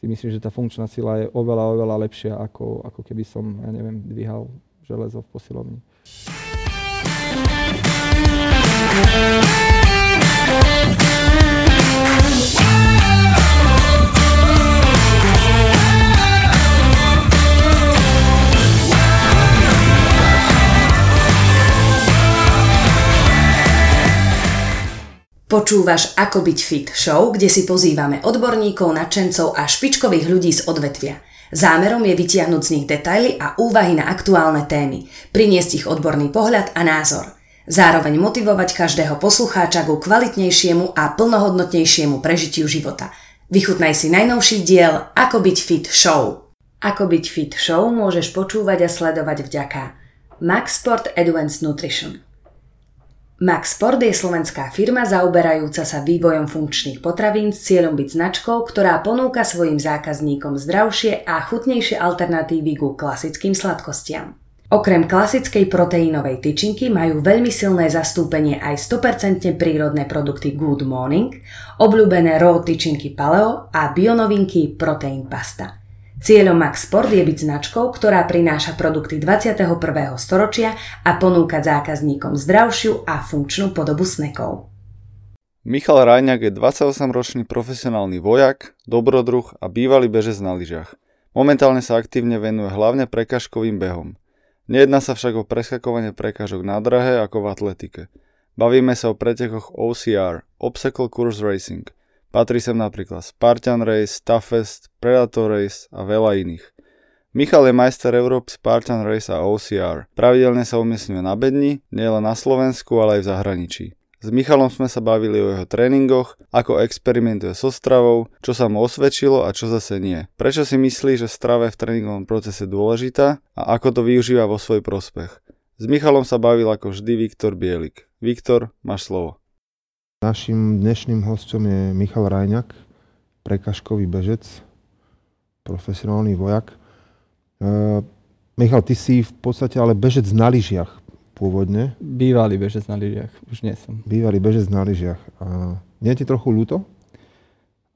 si myslím, že tá funkčná sila je oveľa, oveľa lepšia, ako, ako keby som, ja neviem, dvíhal železo v posilovni. Počúvaš Ako byť fit show, kde si pozývame odborníkov, nadšencov a špičkových ľudí z odvetvia. Zámerom je vytiahnuť z nich detaily a úvahy na aktuálne témy, priniesť ich odborný pohľad a názor. Zároveň motivovať každého poslucháča ku kvalitnejšiemu a plnohodnotnejšiemu prežitiu života. Vychutnaj si najnovší diel Ako byť fit show. Ako byť fit show môžeš počúvať a sledovať vďaka Maxport Advanced Nutrition – Maxport je slovenská firma zaoberajúca sa vývojom funkčných potravín s cieľom byť značkou, ktorá ponúka svojim zákazníkom zdravšie a chutnejšie alternatívy ku klasickým sladkostiam. Okrem klasickej proteínovej tyčinky majú veľmi silné zastúpenie aj 100% prírodné produkty Good Morning, obľúbené raw tyčinky Paleo a bionovinky Protein Pasta – Cieľom Max Sport je byť značkou, ktorá prináša produkty 21. storočia a ponúka zákazníkom zdravšiu a funkčnú podobu snekov. Michal Rajňák je 28-ročný profesionálny vojak, dobrodruh a bývalý bežec na lyžiach. Momentálne sa aktívne venuje hlavne prekažkovým behom. Nejedná sa však o preskakovanie prekážok na drahe ako v atletike. Bavíme sa o pretekoch OCR, Obstacle Course Racing – Patrí sem napríklad Spartan Race, Toughest, Predator Race a veľa iných. Michal je majster Európy Spartan Race a OCR. Pravidelne sa umiestňuje na bedni, nielen na Slovensku, ale aj v zahraničí. S Michalom sme sa bavili o jeho tréningoch, ako experimentuje so stravou, čo sa mu osvedčilo a čo zase nie. Prečo si myslí, že strava je v tréningovom procese dôležitá a ako to využíva vo svoj prospech. S Michalom sa bavil ako vždy Viktor Bielik. Viktor, máš slovo. Našim dnešným hostom je Michal Rajňák, prekažkový bežec, profesionálny vojak. E, Michal, ty si v podstate ale bežec na lyžiach pôvodne. Bývalý bežec na lyžiach, už nie som. Bývalý bežec na lyžiach. A nie je ti trochu ľúto?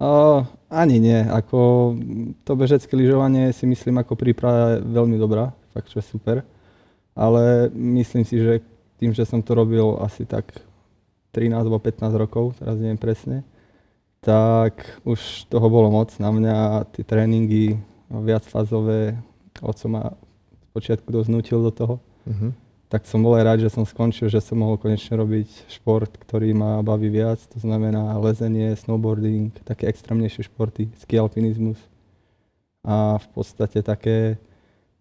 Uh, ani nie. Ako to bežecké lyžovanie si myslím ako príprava je veľmi dobrá, fakt čo je super. Ale myslím si, že tým, že som to robil asi tak 13 alebo 15 rokov, teraz neviem presne, tak už toho bolo moc na mňa, tie tréningy viacfázové, oco ma z počiatku dosť nutil do toho. Uh-huh. Tak som bol aj rád, že som skončil, že som mohol konečne robiť šport, ktorý ma baví viac, to znamená lezenie, snowboarding, také extrémnejšie športy, ski alpinizmus. A v podstate také,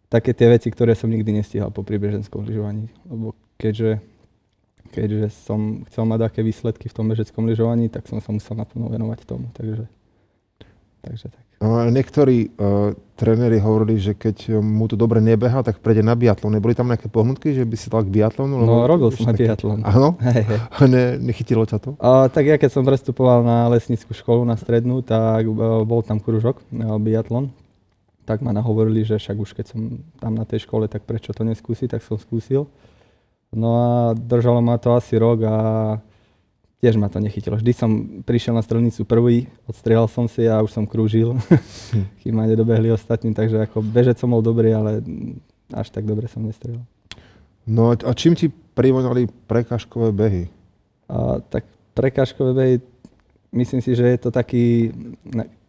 také tie veci, ktoré som nikdy nestihal po beženskom lyžovaní. Lebo keďže keďže som chcel mať aké výsledky v tom bežeckom lyžovaní, tak som sa musel naplno venovať tomu. Takže, takže tak. No, niektorí uh, tréneri hovorili, že keď mu to dobre nebeha, tak prejde na biatlon. Neboli tam nejaké pohnutky, že by si dal k biatlonu? No, robil som aj biatlon. Áno? Hey, hey. Ne, nechytilo ťa to? Uh, tak ja keď som prestupoval na lesníckú školu, na strednú, tak uh, bol tam kružok, uh, biatlon. Tak ma nahovorili, že však už keď som tam na tej škole, tak prečo to neskúsi, tak som skúsil. No a držalo ma to asi rok a tiež ma to nechytilo. Vždy som prišiel na strelnicu prvý, odstrieľal som si a už som krúžil, kým ma nedobehli ostatní, takže ako bežec som bol dobrý, ale až tak dobre som nestrelal. No a čím ti privonali prekážkové behy? A, tak prekážkové behy, myslím si, že je to taký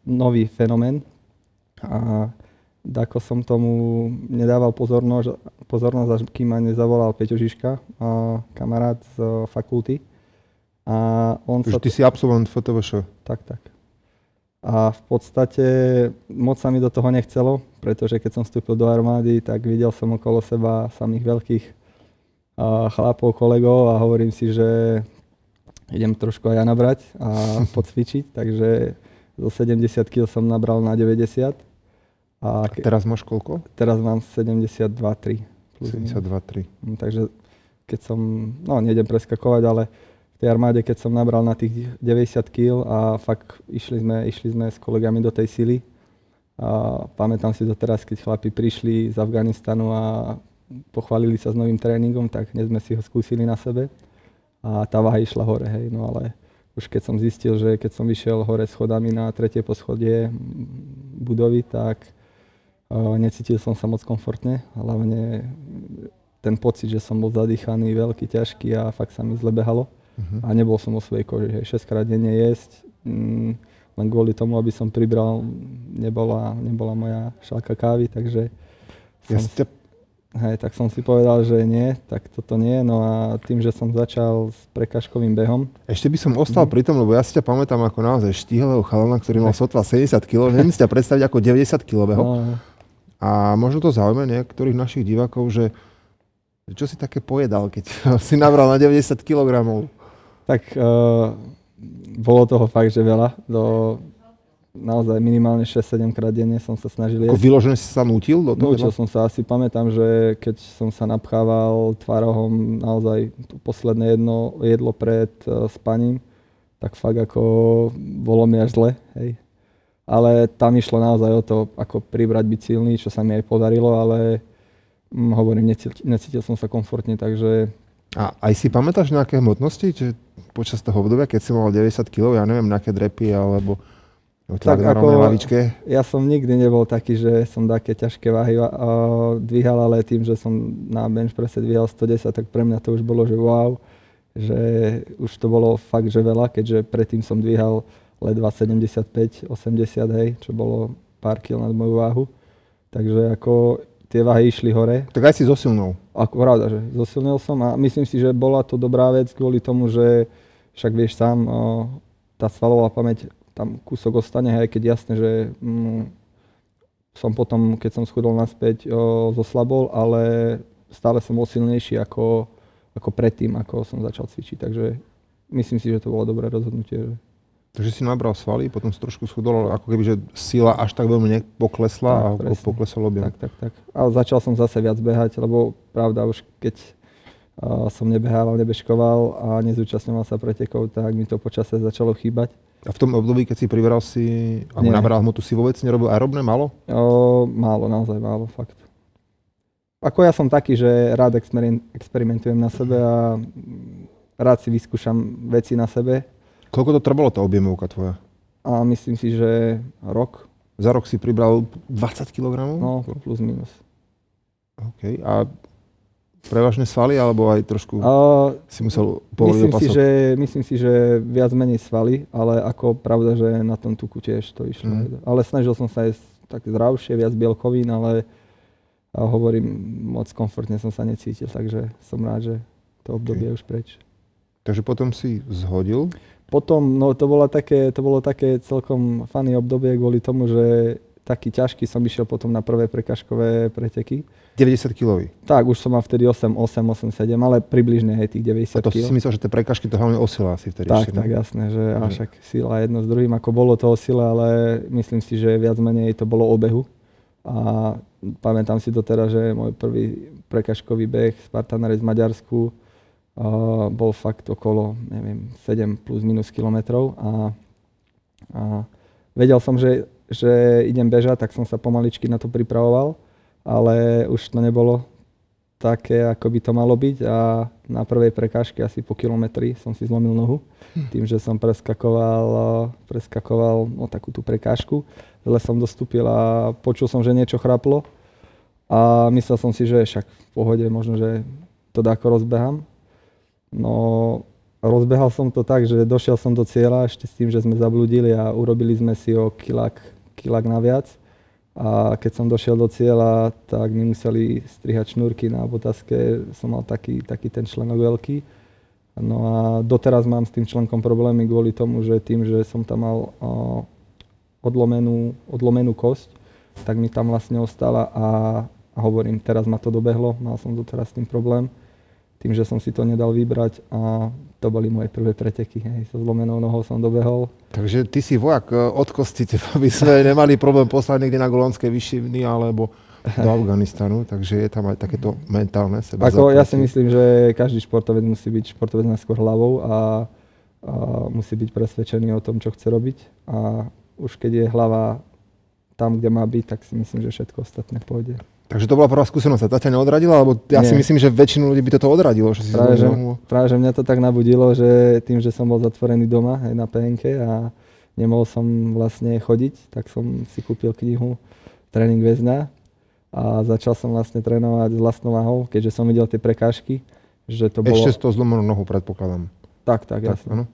nový fenomén. A Dako som tomu nedával pozornosť, pozornosť až kým ma nezavolal Peťo Žižka, kamarát z fakulty. A on sa... ty si absolvent FTVŠ. Tak, tak. A v podstate moc sa mi do toho nechcelo, pretože keď som vstúpil do armády, tak videl som okolo seba samých veľkých chlapov, kolegov a hovorím si, že idem trošku aj ja nabrať a podcvičiť, takže zo 70 kg som nabral na 90 a, ke, a teraz máš koľko? Teraz mám 72,3. 72,3. Mm, takže keď som, no nejdem preskakovať, ale v tej armáde, keď som nabral na tých 90 kg a fakt išli sme, išli sme s kolegami do tej sily. A pamätám si to teraz, keď chlapi prišli z Afganistanu a pochválili sa s novým tréningom, tak dnes sme si ho skúsili na sebe a tá váha išla hore, hej, no ale už keď som zistil, že keď som vyšiel hore schodami na tretie poschodie budovy, tak necítil som sa moc komfortne. Hlavne ten pocit, že som bol zadýchaný, veľký, ťažký a fakt sa mi zle behalo. Mhm. A nebol som o svojej koži. Hej, 6 krát denne jesť, mm, len kvôli tomu, aby som pribral, nebola, nebola moja šálka kávy, takže Ja som, ťa, hej, tak som si povedal, že nie, tak toto nie. No a tým, že som začal s prekažkovým behom, ešte by som ostal pri tom, lebo ja si ťa pamätám ako naozaj štíhleho chalana, ktorý mal sotva 70 kg. Neviem si ťa predstaviť ako 90 kg behom. no, A možno to zaujíma niektorých našich divákov, že čo si také pojedal, keď si nabral na 90 kg. tak uh, bolo toho fakt, že veľa. Do, naozaj minimálne 6-7 krát denne som sa snažil Ako jesť. vyložené si sa nutil do toho? Naučil som sa, asi pamätám, že keď som sa napchával tvarohom naozaj to posledné jedno jedlo pred uh, spaním, tak fakt ako bolo mi až zle, hej. Ale tam išlo naozaj o to, ako pribrať byť silný, čo sa mi aj podarilo, ale hm, hovorím, necítil, necítil som sa komfortne, takže A aj si pamätáš nejaké hmotnosti, že počas toho obdobia, keď si mal 90 kg, ja neviem, nejaké drepy alebo tak, ako- lavičke? Ja som nikdy nebol taký, že som také ťažké váhy uh, dvíhal, ale tým, že som na bench presse dvíhal 110, tak pre mňa to už bolo, že wow, že už to bolo fakt, že veľa, keďže predtým som dvíhal ledva 75, 80, hej, čo bolo pár kil nad moju váhu. Takže ako tie váhy išli hore. Tak aj si zosilnul. Ako pravda, že zosilnil som a myslím si, že bola to dobrá vec kvôli tomu, že však vieš sám, tá svalová pamäť tam kúsok ostane, aj keď jasné, že mm, som potom, keď som schudol naspäť, o, zoslabol, ale stále som bol silnejší ako, ako predtým, ako som začal cvičiť. Takže myslím si, že to bolo dobré rozhodnutie. Že... Takže si nabral svaly, potom si trošku schudol, ale ako keby, že sila až tak veľmi nepoklesla Tak, a poklesol objem. Tak, tak, tak. Ale začal som zase viac behať, lebo pravda, už keď a, som nebehával, nebežkoval a nezúčastňoval sa pretekov, tak mi to počase začalo chýbať. A v tom období, keď si priberal si, alebo nabral hmotu, si vôbec nerobil aerobné, malo? O, málo, naozaj málo, fakt. Ako ja som taký, že rád experim- experimentujem na sebe a rád si vyskúšam veci na sebe Koľko to trvalo, tá objemovka tvoja? a myslím si, že rok, Za rok si pribral 20 kg? no plus minus. OK. A prevažne svaly, alebo aj trošku A si musel povoliť myslím, si, opasok? že, myslím si, že viac menej svaly, ale ako pravda, že na tom tuku tiež to išlo. Mhm. Ale snažil som sa jesť tak zdravšie, viac bielkovín, ale a hovorím, moc komfortne som sa necítil, takže som rád, že to obdobie je už preč. Takže potom si zhodil. Potom, no to, bola také, to bolo také celkom funny obdobie kvôli tomu, že taký ťažký som išiel potom na prvé prekažkové preteky. 90 kg. Tak, už som mal vtedy 8, 8, 8, 7, ale približne aj tých 90 A to kg. si myslel, že tie prekažky to hlavne osila asi vtedy. Tak, ešte, tak, jasné, že a však sila jedno s druhým, ako bolo to o sile, ale myslím si, že viac menej to bolo o behu. A pamätám si to teda, že môj prvý prekažkový beh Spartanare z Maďarsku bol fakt okolo, neviem, 7 plus minus kilometrov a, a vedel som, že, že idem bežať, tak som sa pomaličky na to pripravoval, ale už to nebolo také, ako by to malo byť a na prvej prekážke asi po kilometri som si zlomil nohu tým, že som preskakoval, preskakoval no, takú tú prekážku. Zle som dostúpil a počul som, že niečo chraplo a myslel som si, že však v pohode, možno, že to dáko rozbehám. No, rozbehal som to tak, že došiel som do cieľa ešte s tým, že sme zabludili a urobili sme si o kilák, kilák naviac. A keď som došiel do cieľa, tak mi museli strihať šnúrky na botaske. Som mal taký, taký ten členok veľký. No a doteraz mám s tým členkom problémy kvôli tomu, že tým, že som tam mal odlomenú, odlomenú kosť, tak mi tam vlastne ostala a, a hovorím, teraz ma to dobehlo, mal som doteraz s tým problém, tým, že som si to nedal vybrať a to boli moje prvé preteky. Hej. So zlomenou nohou som dobehol. Takže ty si vojak e, od kosti, teba by sme nemali problém poslať niekde na Golonské vyšivny alebo do Afganistanu, takže je tam aj takéto mentálne seba. Ako ja si myslím, že každý športovec musí byť športovec najskôr hlavou a, a musí byť presvedčený o tom, čo chce robiť. A už keď je hlava tam, kde má byť, tak si myslím, že všetko ostatné pôjde. Takže to bola prvá skúsenosť a tá ťa neodradila? Lebo ja si Nie. myslím, že väčšinu ľudí by toto odradilo. Že si Práve že, práve, že mňa to tak nabudilo, že tým, že som bol zatvorený doma aj na PNK a nemohol som vlastne chodiť, tak som si kúpil knihu Tréning väzňa a začal som vlastne trénovať s vlastnou váhou, keďže som videl tie prekážky, že to bolo... Ešte s tou zlomenou nohu, predpokladám. Tak, tak, Tak, jasne. áno.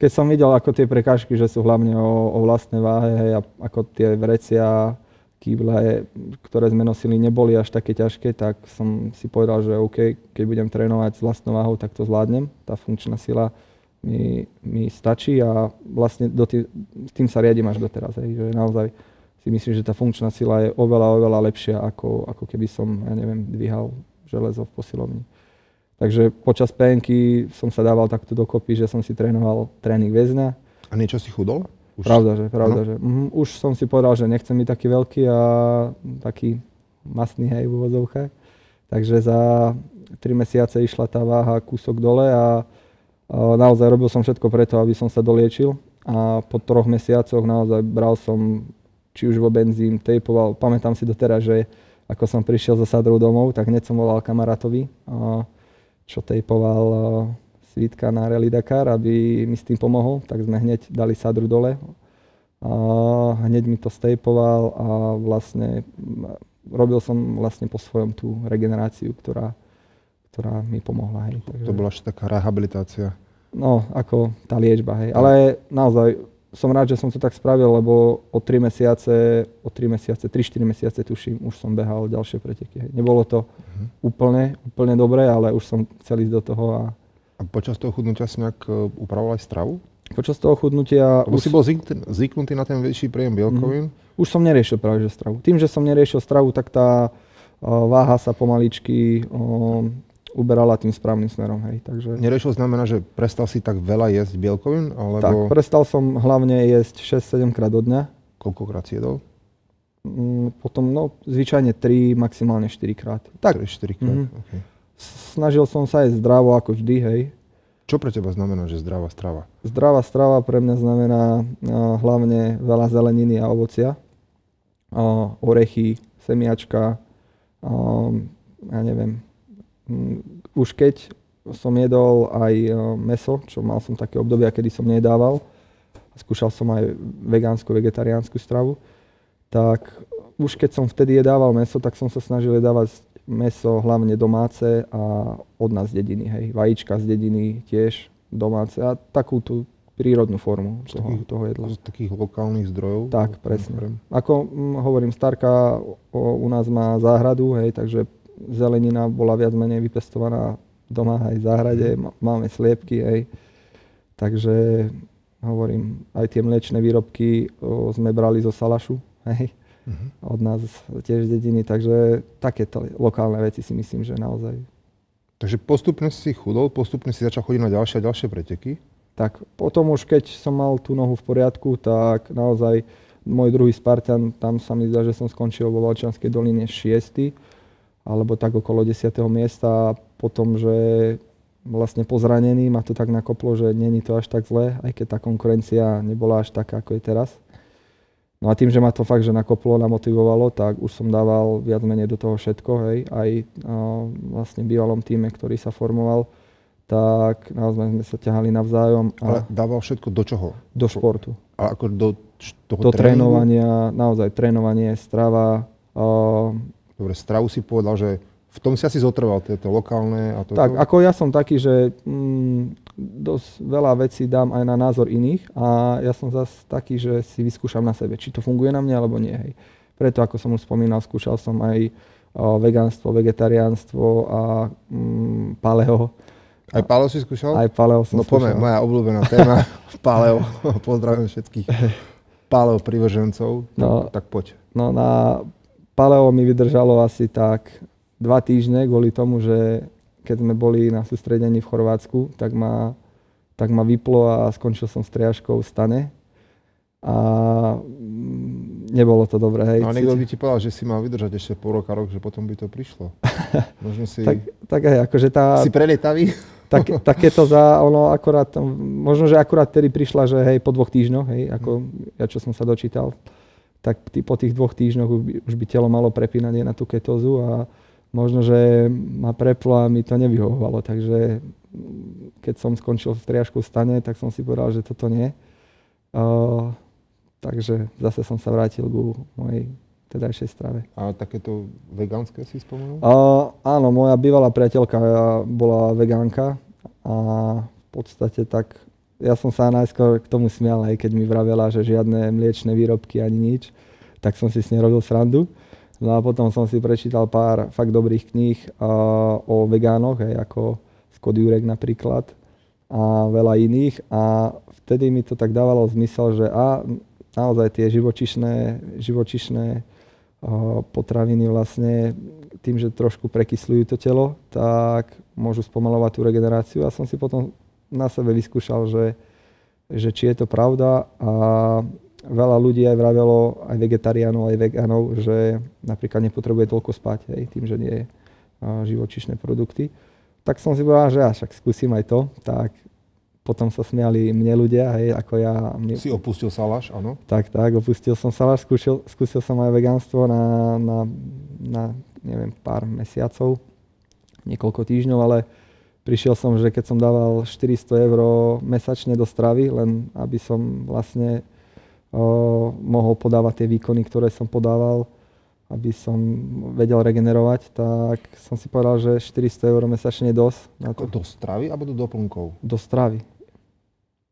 Keď som videl, ako tie prekážky, že sú hlavne o, o vlastnej váhe, hej, a ako tie vrecia, kýble, ktoré sme nosili, neboli až také ťažké, tak som si povedal, že OK, keď budem trénovať s vlastnou váhou, tak to zvládnem. Tá funkčná sila mi, mi stačí a vlastne do tý, tým sa riadím až doteraz. Hej, že naozaj si myslím, že tá funkčná sila je oveľa, oveľa lepšia, ako, ako keby som, ja neviem, dvíhal železo v posilovni. Takže počas PNky som sa dával takto dokopy, že som si trénoval tréning väzňa. A niečo si chudol? Už Pravda, že, pravda, že. Mhm, už som si povedal, že nechcem byť taký veľký a taký masný hej v úvodzovkách. Takže za 3 mesiace išla tá váha kúsok dole a, a naozaj robil som všetko preto, aby som sa doliečil. A po troch mesiacoch naozaj bral som či už vo benzín, tejpoval. Pamätám si doteraz, že ako som prišiel za sadrou domov, tak hneď som volal kamarátovi, čo tejpoval a, svítka na Rally Dakar, aby mi s tým pomohol, tak sme hneď dali sadru dole. A hneď mi to stejpoval a vlastne robil som vlastne po svojom tú regeneráciu, ktorá, ktorá mi pomohla. Hej. Takže, To bola ešte taká rehabilitácia. No, ako tá liečba, hej. Ale naozaj som rád, že som to tak spravil, lebo o 3 mesiace, o 3 mesiace, 3-4 mesiace tuším, už som behal ďalšie preteky. Hej. Nebolo to úplne, úplne dobré, ale už som chcel ísť do toho a A počas toho chudnutia si nejak e, upravoval aj stravu? počas toho chudnutia Lebo už, si bol zvyknutý, na ten väčší príjem bielkovín. už som neriešil práve že stravu. Tým, že som neriešil stravu, tak tá o, váha sa pomaličky o, uberala tým správnym smerom. Hej. Takže, Neriešil znamená, že prestal si tak veľa jesť bielkovín, tak, alebo prestal som hlavne jesť 6-7 krát do dňa. koľkokrát si jedol? Mm, Potom, no, zvyčajne 3, maximálne 4 krát. Tak, 3-4 krát. Mhm. Okay. Snažil som sa jesť zdravo ako vždy, hej. Čo pre teba znamená, že zdravá strava? Zdravá strava pre mňa znamená a, hlavne veľa zeleniny a ovocia. A, orechy, semiačka, a, ja neviem. mm, Už keď som jedol aj a, meso, čo mal som také obdobia, kedy som nedával, skúšal som aj vegánsku, vegetariánsku stravu, tak už keď som vtedy jedával meso, tak som sa snažil jedávať meso hlavne domáce a od nás z dediny, hej. Vajíčka z dediny tiež domáce a takú tú prírodnú formu Z toho, takých- toho jedla. Z takých lokálnych zdrojov? Tak, presne. Ako mm, hovorím, Starka o, u nás má záhradu, hej, takže zelenina bola viac menej vypestovaná doma aj v záhrade, má- máme sliepky, hej. Takže hovorím, aj tie mliečne výrobky o, sme brali zo Salašu, hej, Mhm. Od nás tiež z dediny, takže takéto lokálne veci si myslím, že naozaj. Takže postupne si chudol, postupne si začal chodiť na ďalšie a ďalšie preteky. Tak potom už keď som mal tú nohu v poriadku, tak naozaj môj druhý Spartan, tam sa mi zdá, že som skončil vo Valčanskej doline 6. alebo tak okolo 10. miesta a potom, že vlastne po zranení ma to tak nakoplo, že není to až tak zlé, aj keď tá konkurencia nebola až taká, ako je teraz. No a tým, že ma to fakt, že nakoplo, namotivovalo, tak už som dával viac menej do toho všetko, hej, aj uh, vlastne bývalom týme, ktorý sa formoval, tak naozaj sme sa ťahali navzájom Ale a dával všetko do čoho? do športu. A ako do toho Do tréningu? trénovania, naozaj trénovanie, strava, uh, Dobre, stravu si povedal, že v tom si asi zotrval, tieto lokálne a to. Tak, ako ja som taký, že mm, dosť veľa vecí dám aj na názor iných a ja som zase taký, že si vyskúšam na sebe, či to funguje na mňa alebo nie. Hej. Preto, ako som už spomínal, skúšal som aj o, vegánstvo, vegetariánstvo a mm, paleo. Aj paleo si skúšal? Aj paleo som No poďme, moja obľúbená téma, paleo. Pozdravujem všetkých paleo privržencov. No. Tak poď. No na paleo mi vydržalo asi tak dva týždne kvôli tomu, že keď sme boli na sústredení v Chorvátsku, tak ma, tak ma vyplo a skončil som s triažkou v stane. A mm, nebolo to dobré, hej. No a niekto by ti povedal, že si mal vydržať ešte pol roka, rok, že potom by to prišlo. Možno si, tak, tak hej, akože tá, si prelietavý. tak, takéto za, ono akorát, možno, že akurát tedy prišla, že hej, po dvoch týždňoch, hej, ako ja čo som sa dočítal, tak tí, po tých dvoch týždňoch už by, už by telo malo prepínať aj na tú ketózu a možno, že ma preplo a mi to nevyhovovalo. Takže keď som skončil v triažku stane, tak som si povedal, že toto nie. Uh, takže zase som sa vrátil ku mojej tedajšej strave. A takéto vegánske si spomenul? Uh, áno, moja bývalá priateľka bola vegánka a v podstate tak ja som sa najskôr k tomu smial, aj keď mi vravela, že žiadne mliečne výrobky ani nič, tak som si s nej robil srandu. No a potom som si prečítal pár fakt dobrých kníh o vegánoch, hej, ako Scott Jurek napríklad a veľa iných. A vtedy mi to tak dávalo zmysel, že a naozaj tie živočišné, živočišné potraviny vlastne tým, že trošku prekysľujú to telo, tak môžu spomalovať tú regeneráciu. A som si potom na sebe vyskúšal, že, že či je to pravda. A veľa ľudí aj vravelo, aj vegetariánov, aj vegánov, že napríklad nepotrebuje toľko spať, hej, tým, že nie je živočišné produkty. Tak som si povedal, že ja však skúsim aj to, tak potom sa smiali mne ľudia, hej, ako ja... Mne... Si opustil salaš, áno? Tak, tak, opustil som salaš, skúšil, skúsil som aj vegánstvo na, na, na, neviem, pár mesiacov, niekoľko týždňov, ale prišiel som, že keď som dával 400 eur mesačne do stravy, len aby som vlastne mohol podávať tie výkony, ktoré som podával, aby som vedel regenerovať, tak som si povedal, že 400 eur mesačne je dosť. Na to. Do stravy alebo do doplnkov? Do stravy.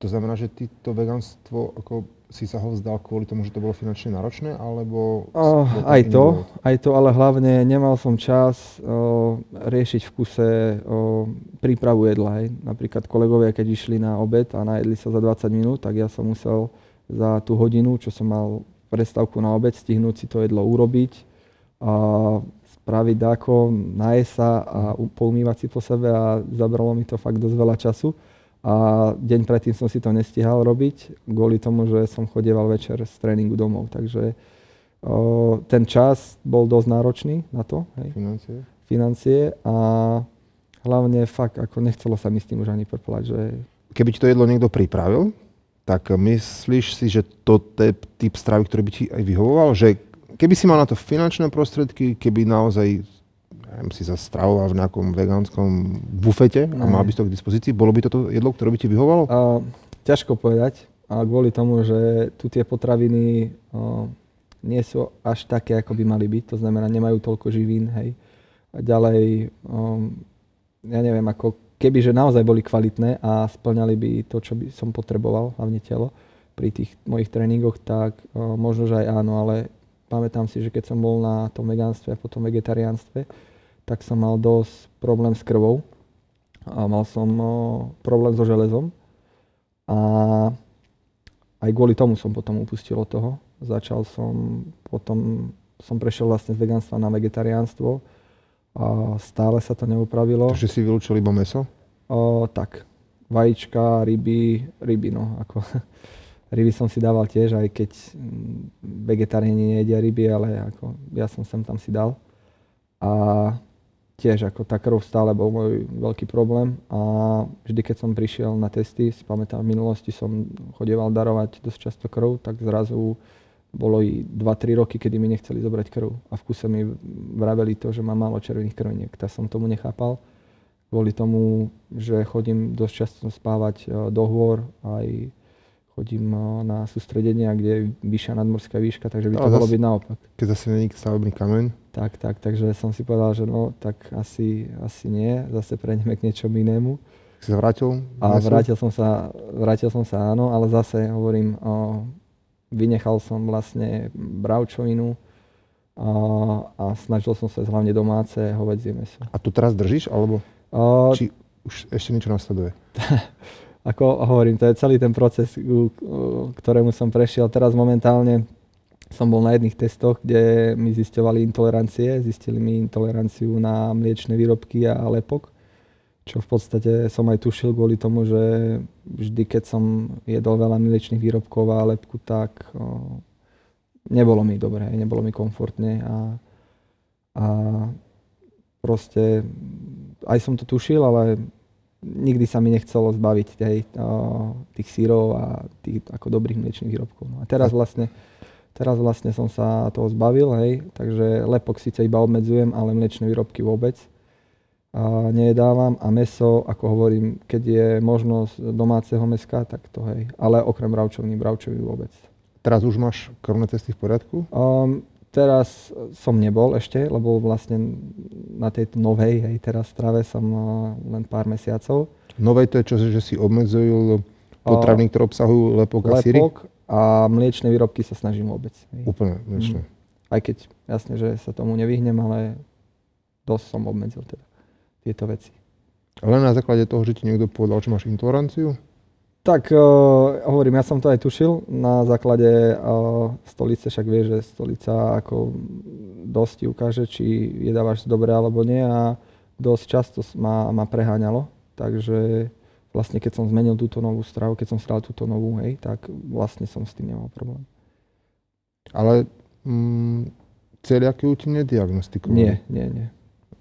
To znamená, že ty to vegánstvo ako si sa ho vzdal kvôli tomu, že to bolo finančne náročné, alebo... Oh, aj to, dôvod? aj to, ale hlavne nemal som čas oh, riešiť v kuse oh, prípravu jedla. Hej. Napríklad kolegovia, keď išli na obed a najedli sa za 20 minút, tak ja som musel za tú hodinu, čo som mal predstavku na obed, stihnúť si to jedlo urobiť, a spraviť dáko, najesť sa a poumývať si po sebe a zabralo mi to fakt dosť veľa času a deň predtým som si to nestihal robiť, kvôli tomu, že som chodieval večer z tréningu domov. Takže o, ten čas bol dosť náročný na to. Hej. Financie. Financie a hlavne fakt, ako nechcelo sa mi s tým už ani prplať, že... Keby ti to jedlo niekto pripravil, tak myslíš si, že to je typ stravy, ktorý by ti aj vyhovoval? Že keby si mal na to finančné prostredky, keby naozaj neviem, si sa stravoval v nejakom vegánskom bufete a mal by to k dispozícii, bolo by toto jedlo, ktoré by ti vyhovalo? Uh, ťažko povedať, a kvôli tomu, že tu tie potraviny uh, nie sú až také, ako by mali byť, to znamená, nemajú toľko živín, hej. A ďalej, um, ja neviem, ako keby, že naozaj boli kvalitné a splňali by to, čo by som potreboval, hlavne telo, pri tých mojich tréningoch, tak uh, možno, že aj áno, ale pamätám si, že keď som bol na tom vegánstve a potom vegetariánstve, tak som mal dosť problém s krvou a mal som o, problém so železom. A aj kvôli tomu som potom upustil od toho. Začal som, potom som prešiel vlastne z veganstva na vegetariánstvo a stále sa to neupravilo. Takže si vylúčil iba meso? O, tak, vajíčka, ryby, ryby no, ako ryby som si dával tiež, aj keď mm, vegetariáni nejedia ryby, ale ako ja som sem tam si dal. A tiež ako tá krv stále bol môj veľký problém a vždy, keď som prišiel na testy, si pamätám, v minulosti som chodieval darovať dosť často krv, tak zrazu bolo i 2-3 roky, kedy mi nechceli zobrať krv a v kuse mi vraveli to, že mám málo červených krviniek. Tak som tomu nechápal kvôli tomu, že chodím dosť často spávať e, do hôr, aj chodím e, na sústredenia, kde je vyššia nadmorská výška, takže by to bolo byť naopak. Keď zase není stavebný kameň? Tak, tak, takže som si povedal, že no, tak asi, asi nie, zase prejdeme k niečomu inému. Si sa vrátil? A vrátil som sa, vrátil som sa áno, ale zase hovorím, o, vynechal som vlastne bravčovinu a, a snažil som sa hlavne domáce hovedzie meso. A tu teraz držíš, alebo o, či už ešte niečo nasleduje? ako hovorím, to je celý ten proces, ktorému som prešiel. Teraz momentálne som bol na jedných testoch, kde mi zisťovali intolerancie. Zistili mi intoleranciu na mliečne výrobky a lepok, čo v podstate som aj tušil kvôli tomu, že vždy, keď som jedol veľa mliečných výrobkov a lepku, tak o, nebolo mi dobre, nebolo mi komfortne a, a proste aj som to tušil, ale nikdy sa mi nechcelo zbaviť tej, o, tých sírov a tých ako dobrých mliečných výrobkov. No a teraz vlastne Teraz vlastne som sa toho zbavil, hej, takže lepok síce iba obmedzujem, ale mliečne výrobky vôbec a nejedávam a meso, ako hovorím, keď je možnosť domáceho meska, tak to hej, ale okrem bravčovní, bravčovní vôbec. Teraz už máš krvné testy v poriadku? Um, teraz som nebol ešte, lebo vlastne na tejto novej, hej, teraz strave som uh, len pár mesiacov. Nové to je čo, že si obmedzujú potraviny, ktoré obsahujú lepok a síry? Lepok a mliečne výrobky sa snažím vôbec. Hej. Úplne mliečne. Aj keď jasne, že sa tomu nevyhnem, ale dosť som obmedzil teda tieto veci. Len na základe toho, že ti niekto povedal, že máš intoleranciu? Tak uh, hovorím, ja som to aj tušil na základe uh, stolice, však vieš, že stolica ako dosť ukáže, či jedávaš dobre alebo nie a dosť často ma, ma preháňalo, takže vlastne keď som zmenil túto novú stravu, keď som stral túto novú, hej, tak vlastne som s tým nemal problém. Ale mm, celiakiu ti nediagnostikovali? Nie, nie, nie.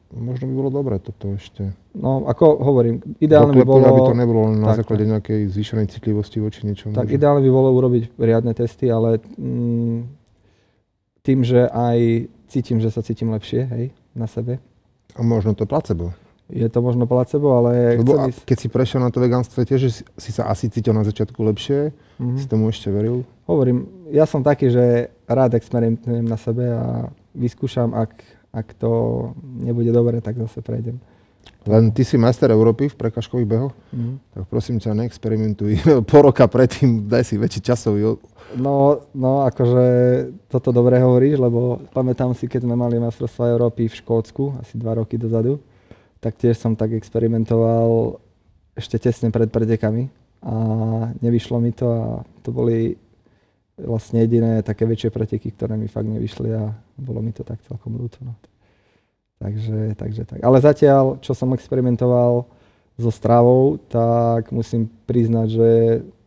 Možno by bolo dobré toto ešte. No, ako hovorím, ideálne by bolo... aby to nebolo len na tak, základe nejakej zvýšenej citlivosti voči niečomu. Tak že- ideálne by bolo urobiť riadne testy, ale mm, tým, že aj cítim, že sa cítim lepšie, hej, na sebe. A možno to placebo. Je to možno placebo, ale Lebo chcem ísť... keď si prešiel na to vegánstvo, tiež že si, si sa asi cítil na začiatku lepšie, Mhm. si tomu ešte veril. Hovorím, ja som taký, že rád experimentujem na sebe a vyskúšam, ak, ak to nebude dobre, tak zase prejdem. Len ty si majster Európy v prekažkových behoch, Mhm. tak prosím ťa, neexperimentuj. po roka predtým daj si väčší časový. No, no, akože toto dobre hovoríš, lebo pamätám si, keď sme mali majstrovstvá Európy v Škótsku, asi dva roky dozadu, tak tiež som tak experimentoval ešte tesne pred pretekami a nevyšlo mi to a to boli vlastne jediné také väčšie preteky, ktoré mi fakt nevyšli a bolo mi to tak celkom ľúto. No. Takže, takže tak. Ale zatiaľ, čo som experimentoval so stravou, tak musím priznať, že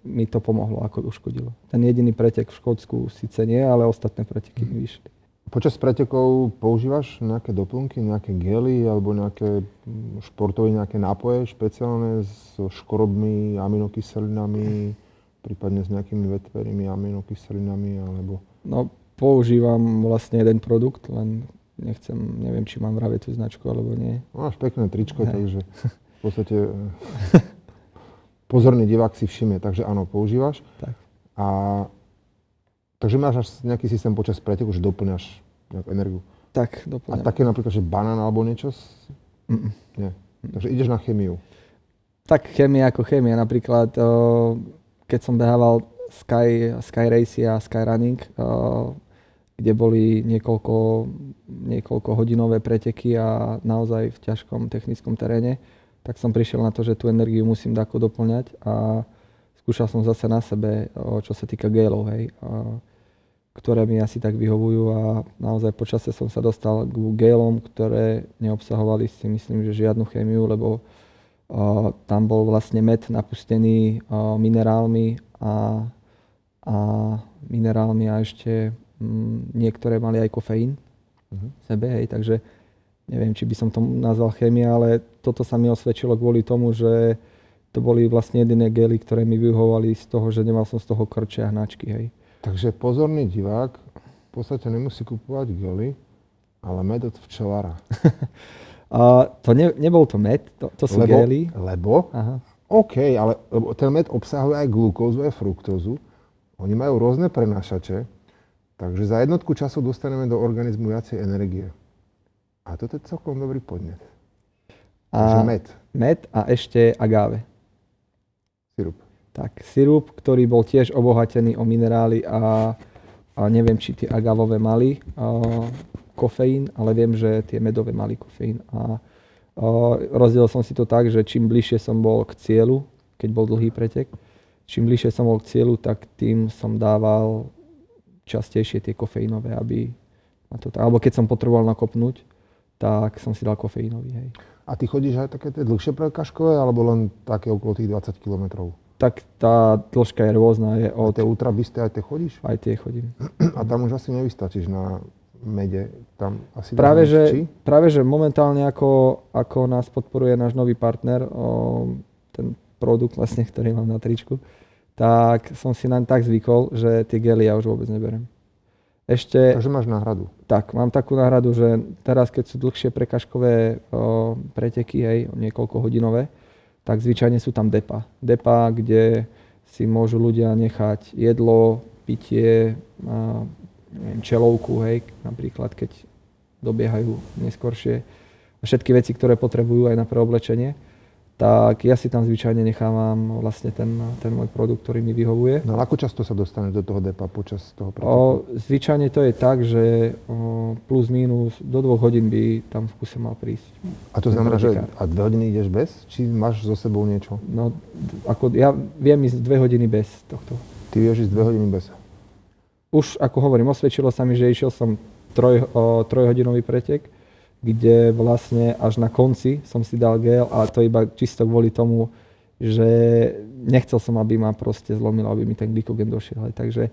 mi to pomohlo, ako uškodilo. Ten jediný pretek v Škótsku síce nie, ale ostatné preteky mi vyšli. Počas pretekov používaš nejaké doplnky, nejaké gely alebo nejaké mm, športové nejaké nápoje špeciálne so škorobmi, aminokyselinami, prípadne s nejakými vetvernými aminokyselinami alebo... No, používam vlastne jeden produkt, len nechcem, neviem, či mám vraviť tú značku alebo nie. Máš pekné tričko, Hej. takže v podstate eh, pozorný divák si všimne, takže áno, používaš. Tak. A takže máš nejaký systém počas preteku, že doplňaš nejakú energiu. Tak, A doplňam. také napríklad, že banán alebo niečo? Mm-mm. Nie. Takže ideš na chemiu. Tak chémia ako chémia. Napríklad, o, keď som behával Sky, Sky Race a Sky Running, o, kde boli niekoľko, niekoľko hodinové preteky a naozaj v ťažkom technickom teréne, tak som prišiel na to, že tú energiu musím dáko doplňať a skúšal som zase na sebe, o, čo sa týka gélov, hej, a, ktoré mi asi tak vyhovujú a naozaj počasie som sa dostal k gélom, ktoré neobsahovali si myslím, že žiadnu chémiu, lebo Uh, tam bol vlastne med napustený minerálmi a, a minerálmi a ešte mm, niektoré mali aj kofeín Mhm. v sebe, hej, takže neviem, či by som to nazval chémia, ale toto sa mi osvedčilo kvôli tomu, že to boli vlastne jediné gely, ktoré mi vyhovovali z toho, že nemal som z toho krče a hnačky, hej. Takže pozorný divák v podstate nemusí kupovať gely, ale med od včelára. To ne, nebol to med, to, to sú lebo, gély. lebo, Aha. OK, ale lebo ten med obsahuje aj glukózu, aj fruktózu. Oni majú rôzne prenášače, takže za jednotku času dostaneme do organizmu viacej energie. A toto je celkom dobrý podnet. Takže A med, med a ešte agave. sirup. Tak, sirup, ktorý bol tiež obohatený o minerály a, a neviem, či tie agavové mali a, kofeín, ale viem, že tie medové mali kofeín. A, a rozdiel som si to tak, že čím bližšie som bol k cieľu, keď bol dlhý pretek, čím bližšie som bol k cieľu, tak tým som dával častejšie tie kofeínové, aby ma to, alebo keď som potreboval nakopnúť, tak som si dal kofeínový, hej. A ty chodíš aj také tie dlhšie prekažkové, alebo len také okolo tých 20 km? Tak tá dĺžka je rôzna, je A od... tie ultrabisté aj tie chodíš? Aj tie chodím. A tam už asi nevystačíš na mede. Tam asi Práve že, či? práve, že momentálne ako, ako nás podporuje náš nový partner, o, ten produkt vlastne, ktorý mám na tričku, tak som si naň tak zvykol, že tie gely ja už vôbec neberem. Ešte, Takže máš náhradu. tak, mám takú náhradu, že teraz, keď sú dlhšie prekažkové o, preteky, hej, niekoľko hodinové, tak zvyčajne sú tam depa. Depa, kde si môžu ľudia nechať jedlo, pitie, a, neviem, čelovku, hej, napríklad, keď dobiehajú neskôršie. Všetky veci, ktoré potrebujú aj na preoblečenie, tak ja si tam zvyčajne nechávam vlastne ten, ten môj produkt, ktorý mi vyhovuje. No ale ako často sa dostaneš do toho depa počas toho preteku? O, zvyčajne to je tak, že o, plus minus do dvoch hodín by tam v kuse mal prísť. A to znamená, že a dve hodiny ideš bez? Či máš so sebou niečo? No, ako ja viem ísť dve hodiny bez tohto. Ty vieš ísť dve hodiny bez. Už ako hovorím, osvedčilo sa mi, že išiel som troj, o, trojhodinový pretek, kde vlastne až na konci som si dal gel a to iba čisto kvôli tomu, že nechcel som, aby ma proste zlomilo, aby mi ten glykogen došiel. Takže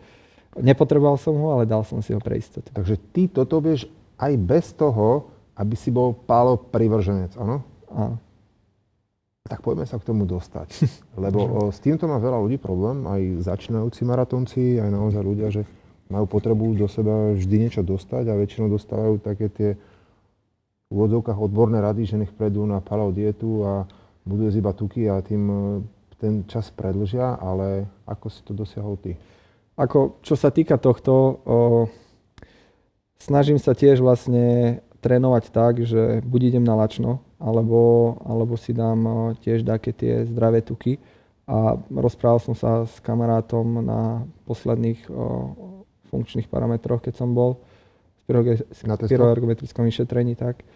nepotreboval som ho, ale dal som si ho pre istotu. Takže ty toto vieš aj bez toho, aby si bol pálo privrženec, áno? Áno. Tak poďme sa k tomu dostať. Lebo o, s týmto má veľa ľudí problém, aj začínajúci maratónci, aj naozaj ľudia, že majú potrebu do seba vždy niečo dostať a väčšinou dostávajú také tie v úvodzovkách odborné rady, že nech prejdú na paleo dietu a budú jesť iba tuky a tým e, ten čas predlžia, ale ako si to dosiahol ty? Ako, čo sa týka tohto, o, snažím sa tiež vlastne trénovať tak, že buď idem na lačno, alebo, alebo si dám tiež také tie zdravé tuky. A rozprával som sa s kamarátom na posledných o, funkčných parametroch, keď som bol v pyroergometrickom vyšetrení, tak,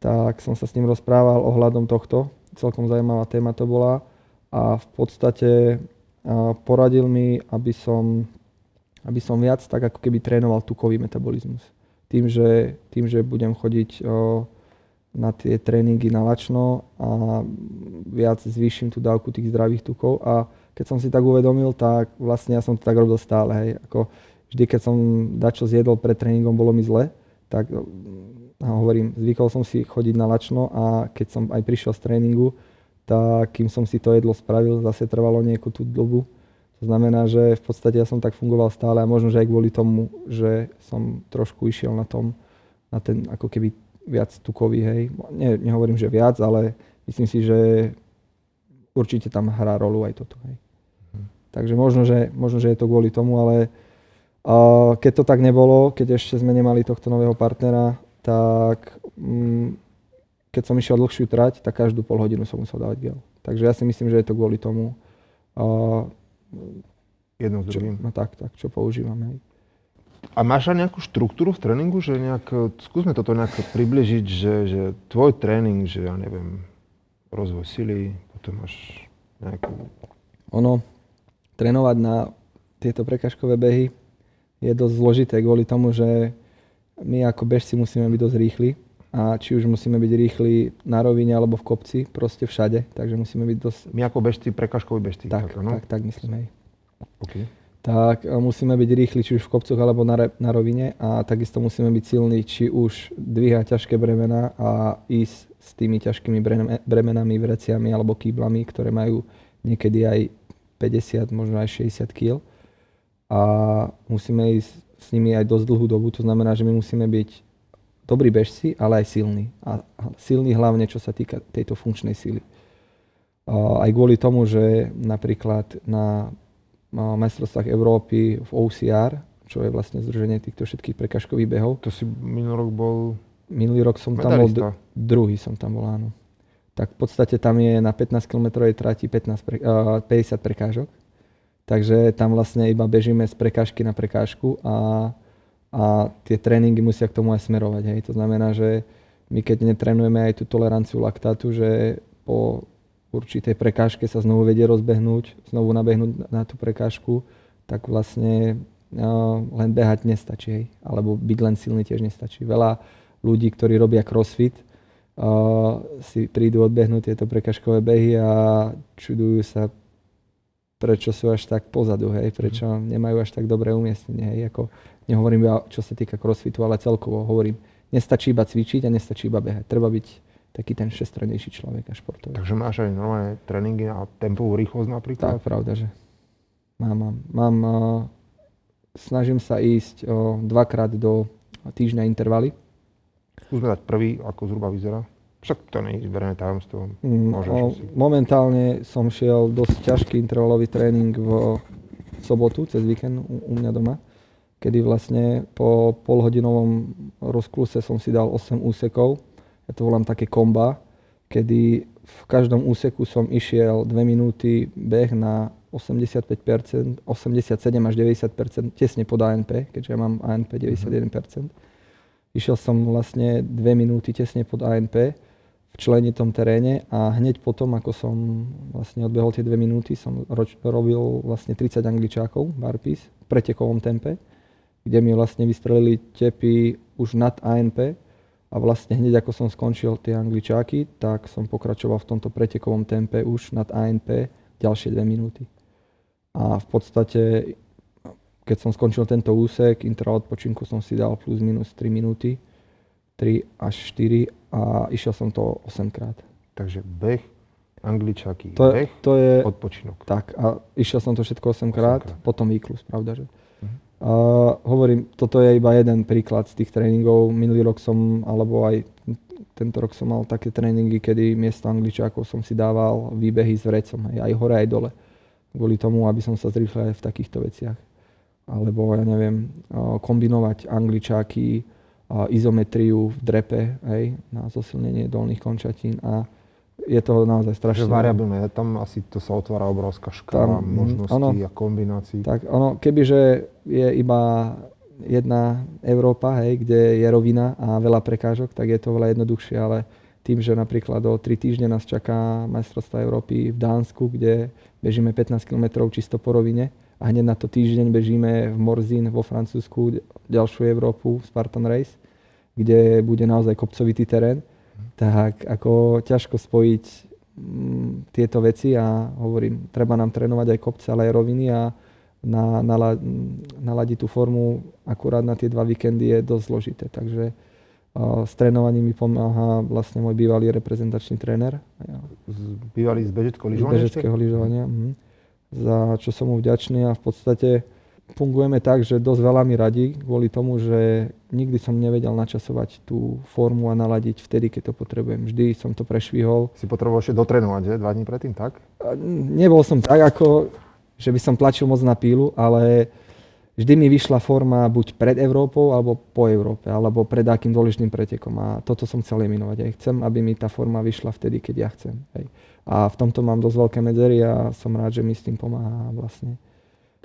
tak som sa s ním rozprával ohľadom tohto. Celkom zaujímavá téma to bola. A v podstate poradil mi, aby som, aby som viac tak ako keby trénoval tukový metabolizmus. Tým, že, tým, že budem chodiť o, na tie tréningy na lačno a viac zvýšim tú dávku tých zdravých tukov a keď som si tak uvedomil, tak vlastne ja som to tak robil stále, hej. Ako vždy, keď som dačo zjedol pred tréningom, bolo mi zle, tak a hovorím, zvykol som si chodiť na lačno a keď som aj prišiel z tréningu, tak kým som si to jedlo spravil, zase trvalo nejakú tú dobu. To znamená, že v podstate ja som tak fungoval stále a možno, že aj kvôli tomu, že som trošku išiel na tom, na ten ako keby viac tukový, hej. Ne, nehovorím, že viac, ale myslím si, že určite tam hrá rolu aj toto, hej. Takže možno že, možno, že je to kvôli tomu, ale keď to tak nebolo, keď ešte sme nemali tohto nového partnera, tak mm, keď som išiel dlhšiu trať, tak každú pol hodinu som musel dávať gel. Takže ja si myslím, že je to kvôli tomu, Jedno s druhým. no tak, tak, čo používam. Hej. A máš aj nejakú štruktúru v tréningu, že nejak, skúsme toto nejak približiť, že, že tvoj tréning, že ja neviem, rozvoj sily, potom máš nejakú... Ono, trénovať na tieto prekažkové behy je dosť zložité kvôli tomu, že my ako bežci musíme byť dosť rýchli a či už musíme byť rýchli na rovine alebo v kopci, proste všade, takže musíme byť dosť... My ako bežci, prekažkoví bežci. Tak, áno? tak, tak myslím, hej. Okay. tak e, musíme byť rýchli či už v kopcoch alebo na, re, na rovine a takisto musíme byť silní, či už dvíhať ťažké bremena a ísť s tými ťažkými breme- bremenami, vreciami alebo kýblami, ktoré majú niekedy aj 50, možno aj 60 kg. A musíme ísť s nimi aj dosť dlhú dobu, to znamená, že my musíme byť dobrí bežci, ale aj silní. A silní hlavne, čo sa týka tejto funkčnej sily. A aj kvôli tomu, že napríklad na majstrovstvách Európy v OCR, čo je vlastne združenie týchto všetkých prekažkových behov. To si minulý rok bol... Minulý rok som tam bol, Medalista. druhý som tam bol, áno. Tak v podstate tam je na 15 km trati 15 pre, uh, 50 prekážok. Takže tam vlastne iba bežíme z prekážky na prekážku a, a tie tréningy musia k tomu aj smerovať. Hej. To znamená, že my keď netrenujeme aj tú toleranciu laktátu, že po určitej prekážke sa znovu vedie rozbehnúť, znovu nabehnúť na tú prekážku, tak vlastne uh, len behať nestačí, hej. alebo byť len silný tiež nestačí. Veľa ľudí, ktorí robia crossfit, uh, si prídu odbehnúť tieto prekažkové behy a čudujú sa, prečo sú až tak pozadu, hej, prečo nemajú až tak dobré umiestnenie. Hej. Ako, nehovorím iba, čo sa týka crossfitu, ale celkovo hovorím, nestačí iba cvičiť a nestačí iba behať. Treba byť taký ten všestranejší človek a športový. Takže máš aj normálne tréningy na tempovú rýchlosť napríklad? Tak, pravda, že mám, mám, mám uh, snažím sa ísť o, dvakrát do týždňa intervaly. Skúsme dať prvý, ako zhruba vyzerá. Však to nie je zverejné tajomstvo. Mm, Môžeš o, asi. momentálne som šiel dosť ťažký intervalový tréning v sobotu, cez víkend u, u mňa doma, kedy vlastne po polhodinovom rozkluse som si dal 8 úsekov. Ja to volám také komba, kedy v každom úseku som išiel 2 minúty beh na 85%, 87 až 90%, tesne pod ANP, keďže ja mám ANP 91%. Išiel som vlastne 2 minúty tesne pod ANP v členitom teréne a hneď potom, ako som vlastne odbehol tie 2 minúty, som roč, robil vlastne 30 angličákov, barpees, v pretekovom tempe, kde mi vlastne vystrelili tepy už nad ANP a vlastne hneď ako som skončil tie angličáky, tak som pokračoval v tomto pretekovom tempe už nad ANP ďalšie 2 minúty. A v podstate, keď som skončil tento úsek, interval odpočinku som si dal plus minus 3 minúty, 3 až 4 a išiel som to 8 krát. Takže beh, angličaky, To, beh, to je, odpočinok. tak a išiel som to všetko 8 krát, krát. potom výklus, pravda, že? A hovorím, toto je iba jeden príklad z tých tréningov. Minulý rok som, alebo aj tento rok som mal také tréningy, kedy miesto angličákov som si dával výbehy s vrecom, hej, aj hore, aj dole. Kvôli tomu, aby som sa zrýchlil aj v takýchto veciach. Alebo, ja neviem, a, kombinovať angličáky, izometriu v drepe, hej, na zosilnenie dolných končatín a je to naozaj strašne... variabilné, tam asi to sa otvára obrovská škála Tam, mm, možností a kombinácií. Tak ono, kebyže je iba jedna Európa, hej, kde je rovina a veľa prekážok, tak je to veľa jednoduchšie, ale tým, že napríklad o 3 týždne nás čaká majstrovstvá Európy v Dánsku, kde bežíme 15 km čisto po rovine a hneď na to týždeň bežíme v Morzín vo Francúzsku ďalšiu Európu, Spartan Race, kde bude naozaj kopcovitý terén, tak ako ťažko spojiť mm, tieto veci a hovorím, treba nám trénovať aj kopce, ale aj roviny a na, nala, mm, naladiť tú formu akurát na tie dva víkendy je dosť zložité. Takže uh, s trénovaním mi pomáha vlastne môj bývalý reprezentačný tréner Z, bývalý z bežeckého z lyžovania? ešte? bežeckého lyžovania, mhm, za čo som mu vďačný a v podstate fungujeme tak, že dosť veľa mi radí kvôli tomu, že nikdy som nevedel načasovať tú formu a naladiť vtedy, keď to potrebujem. Vždy som to prešvihol. Si potreboval ešte dotrénovať, že? Dva dní predtým, tak? Nebol som tak ako, že by som tlačil moc na pílu, ale vždy mi vyšla forma buď pred Európou, alebo po Európe, alebo pred akým dôležitým pretekom. A toto som chcel eliminovať. Aj chcem, aby mi tá forma vyšla vtedy, keď ja chcem. Hej. A v tomto mám dosť veľké medzery a som rád, že mi s tým pomáha vlastne.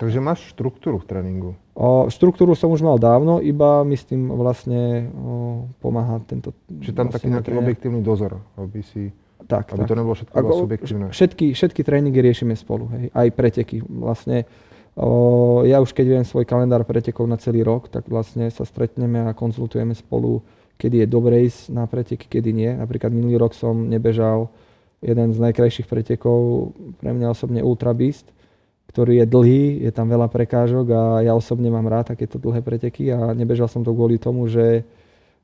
Takže máš štruktúru v tréningu. O, štruktúru som už mal dávno, iba mi s tým vlastne o, pomáha tento... Čiže tam taký vlastne môj nejaký tréner. objektívny dozor, aby si, Tak, aby tak. to nebolo všetko Ako subjektívne. Všetky, všetky tréningy riešime spolu, hej. aj preteky. Vlastne o, ja už keď viem svoj kalendár pretekov na celý rok, tak vlastne sa stretneme a konzultujeme spolu, kedy je dobre ísť na preteky, kedy nie. Napríklad minulý rok som nebežal jeden z najkrajších pretekov, pre mňa osobne Ultra Beast, ktorý je dlhý, je tam veľa prekážok a ja osobne mám rád takéto dlhé preteky a nebežal som to kvôli tomu, že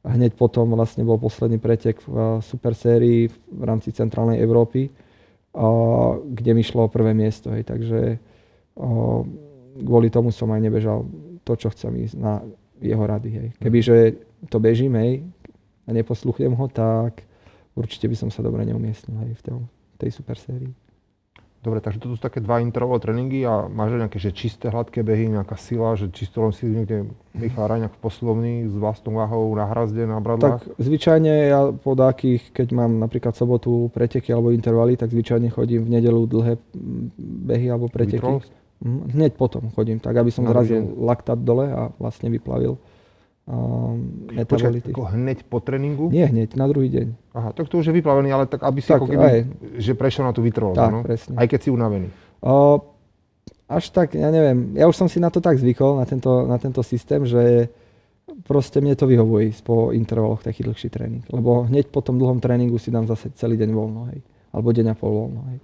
hneď potom vlastne bol posledný pretek v super sérii v rámci centrálnej Európy, kde mi šlo o prvé miesto. Hej. Takže a, kvôli tomu som aj nebežal to, čo chcem ísť na jeho rady. Hej. Kebyže to bežím hej, a neposluchnem ho, tak určite by som sa dobre neumiestnil hej, v tej super sérii. Dobre, takže toto sú také dva intervalové tréningy a máš nejaké že čisté, hladké behy, nejaká sila, že čisto len si niekde Michal Rajňák v poslovni s vlastnou váhou na hrazde, na bradlách? Tak zvyčajne ja po dákých, keď mám napríklad sobotu preteky alebo intervaly, tak zvyčajne chodím v nedelu dlhé behy alebo preteky. Mhm, Hneď potom chodím, tak aby som Na zrazil deň. laktát dole a vlastne vyplavil um, Počkaj, metabolity. ako hneď po tréningu? Nie hneď, na druhý deň. Aha, tak to už je vyplavený, ale tak aby si Tak, ako keby, aj. že prešiel na tú vytrvalosť, Tak, no? presne. Aj keď si unavený. O, až tak, ja neviem, ja už som si na to tak zvykol, na tento, na tento systém, že proste mne to vyhovuje ísť po intervaloch taký dlhší tréning. Lebo hneď po tom dlhom tréningu si dám zase celý deň voľno, hej. Alebo deň a pol voľno, hej.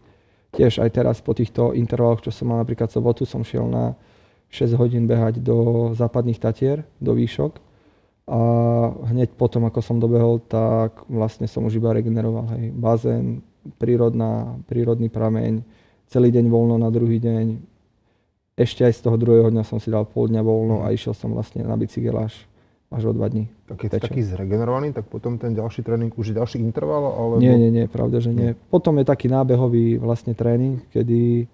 Tiež aj teraz po týchto intervaloch, čo som mal napríklad sobotu, som šiel na 6 hodín behať do západných Tatier, do výšok. A hneď potom, ako som dobehol, tak vlastne som už iba regeneroval. Hej. Bazén, prírodná, prírodný prameň, celý deň voľno na druhý deň. ešte aj z toho druhého dňa som si dal pol dňa voľno a išiel som vlastne na bicykel až, až o dva dní. Tak keď si taký zregenerovaný, tak potom ten ďalší tréning už je ďalší interval? Alebo... Nie, nie, nie, pravda, že nie. Potom je taký nábehový vlastne tréning, kedy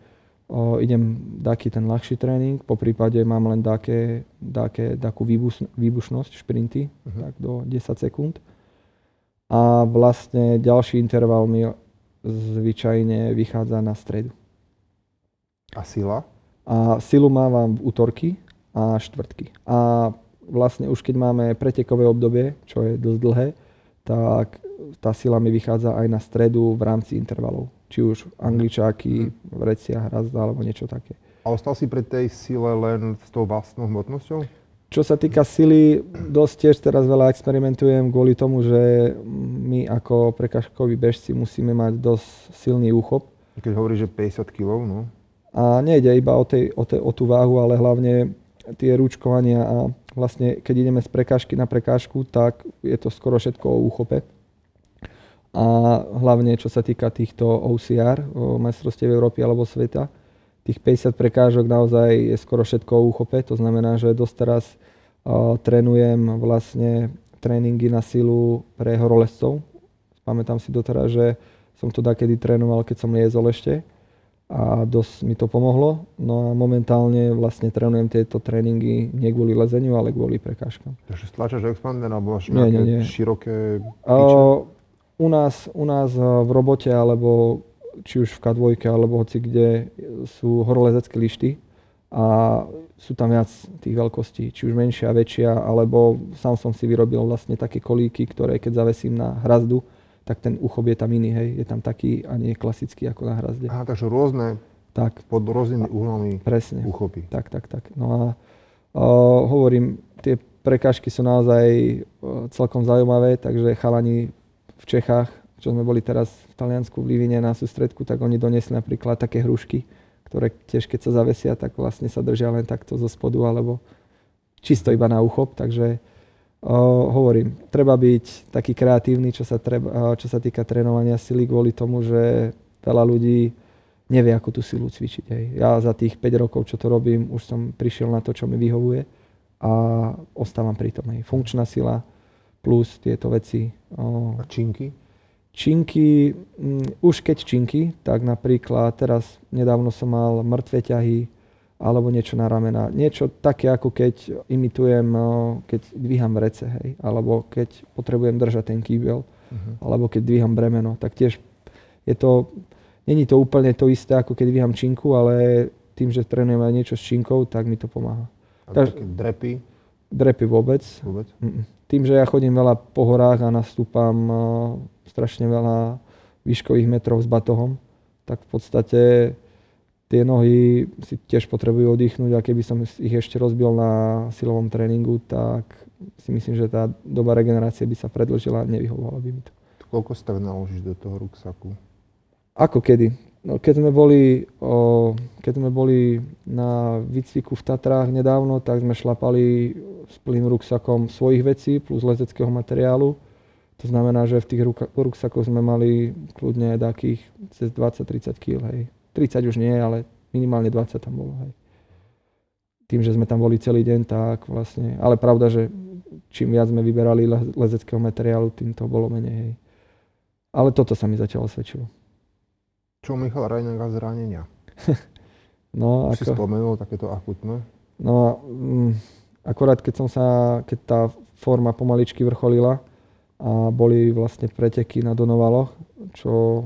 o, idem taký ten ľahší tréning, po prípade mám len také, také, takú výbuš, výbušnosť, šprinty, Mhm. tak do 10 sekúnd. A vlastne ďalší interval mi zvyčajne vychádza na stredu. A sila? A silu mávam v útorky a štvrtky. A vlastne už keď máme pretekové obdobie, čo je dosť dlhé, tak tá sila mi vychádza aj na stredu v rámci intervalov. Či už angličáky, vrecia, hrazda alebo niečo také. A ostal si pri tej sile len s tou vlastnou hmotnosťou? Čo sa týka sily, dosť tiež teraz veľa experimentujem kvôli tomu, že my ako prekažkoví bežci musíme mať dosť silný úchop. Keď hovoríš, že 50 kg, no. A nejde iba o, tej, o, tej, o tú váhu, ale hlavne tie rúčkovania a vlastne keď ideme z prekážky na prekážku, tak je to skoro všetko o úchope. A hlavne čo sa týka týchto OCR, majstrovstiev Európy alebo sveta, tých 50 prekážok naozaj je skoro všetko o úchope. To znamená, že dosť teraz o, trénujem vlastne tréningy na silu pre horolezcov. Pamätám si doteraz, že som to takedy trénoval, keď som liezol ešte a dosť mi to pomohlo. No a momentálne vlastne trénujem tieto tréningy nie kvôli lezeniu, ale kvôli prekážkam. Takže stlačaš expander alebo máš Nie, nie, nie. široké piče? Uh, u, nás, u nás eh, v robote, alebo či už v K2, alebo hoci kde sú horolezecké lišty a sú tam viac tých veľkostí, či už menšia, väčšia, alebo sám som si vyrobil vlastne také kolíky, ktoré keď zavesím na hrazdu, tak ten uchop je tam iný, hej, je tam taký a nie klasický ako na hrazde. Aha, takže rôzne, Tak, pod rôznymi uhlami presne. uchopy. Tak, tak, tak. No a uh, hovorím, tie prekážky sú naozaj uh, celkom zaujímavé, takže chalani v Čechách, čo sme boli teraz v Taliansku v Livine na sústredku, tak oni doniesli napríklad také hrušky, ktoré tiež keď sa zavesia, tak vlastne sa držia len takto zo spodu, alebo čisto iba na uchop, takže uh, hovorím, treba byť taký kreatívny, čo sa, treba, čo sa týka trénovania sily kvôli tomu, že veľa ľudí nevie, ako tú silu cvičiť. Hej. Ja za tých 5 rokov, čo to robím, už som prišiel na to, čo mi vyhovuje a ostávam pri tom. Hej. Funkčná sila plus tieto veci. A činky? činky, mm, už keď činky, tak napríklad teraz nedávno som mal mŕtve ťahy alebo niečo na ramena. Niečo také, ako keď imitujem, keď dvíham vrece, hej, alebo keď potrebujem držať ten kýbel, Uh-huh. alebo keď dvíham bremeno, tak tiež je to, není to úplne to isté, ako keď dvíham činku, ale tým, že trénujem aj niečo s činkou, tak mi to pomáha. A také drepy Drepy vôbec. vôbec? Mm-mm. Tým, že ja chodím veľa po horách a nastúpam uh, strašne veľa výškových metrov s batohom, tak v podstate tie nohy si tiež potrebujú oddychnúť a keby som ich ešte rozbil na silovom tréningu, tak si myslím, že tá doba regenerácie by sa predlžila a nevyhovovalo by mi to. Koľko tak naložíš do toho ruksaku? Ako kedy? No, keď, sme boli, o, keď sme boli na výcviku v Tatrách nedávno, tak sme šlapali s plným ruksakom svojich vecí plus lezeckého materiálu. To znamená, že v tých ruksakoch sme mali kľudne takých cez 20-30 kg. Hej. 30 už nie, ale minimálne 20 tam bolo. Hej. Tým, že sme tam boli celý deň, tak vlastne... Ale pravda, že čím viac sme vyberali le- lezeckého materiálu, tým to bolo menej. Hej. Ale toto sa mi zatiaľ osvedčilo. Čo Michal Rajnak a zranenia? No, Už si ako, spomenul takéto akutné? no mm, akorát keď som sa, keď tá forma pomaličky vrcholila a boli vlastne preteky na Donovaloch, čo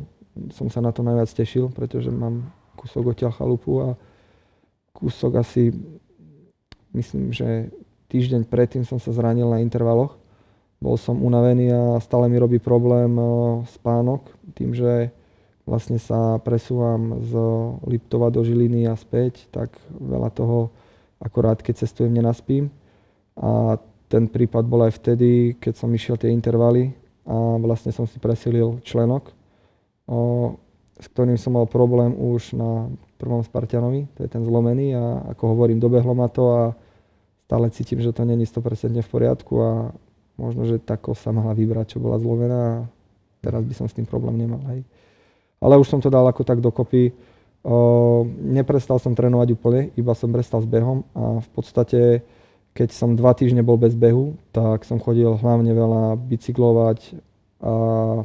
som sa na to najviac tešil, pretože mám kúsok odtiaľ chalupu a kúsok asi, myslím, že týždeň predtým som sa zranil na intervaloch. Bol som unavený a stále mi robí problém spánok, tým, že vlastne sa presúvam z Liptova do Žiliny a späť, tak veľa toho akorát keď cestujem nenaspím. A ten prípad bol aj vtedy, keď som išiel tie intervaly a vlastne som si presilil členok, o, s ktorým som mal problém už na prvom Spartianovi, to je ten zlomený a ako hovorím, dobehlo ma to a stále cítim, že to není 100% v poriadku a možno, že tá kosa mala vybrať, čo bola zlomená a teraz by som s tým problém nemal. Hej. Ale už som to dal ako tak dokopy O, neprestal som trénovať úplne, iba som prestal s behom a v podstate, keď som dva týždne bol bez behu, tak som chodil hlavne veľa bicyklovať a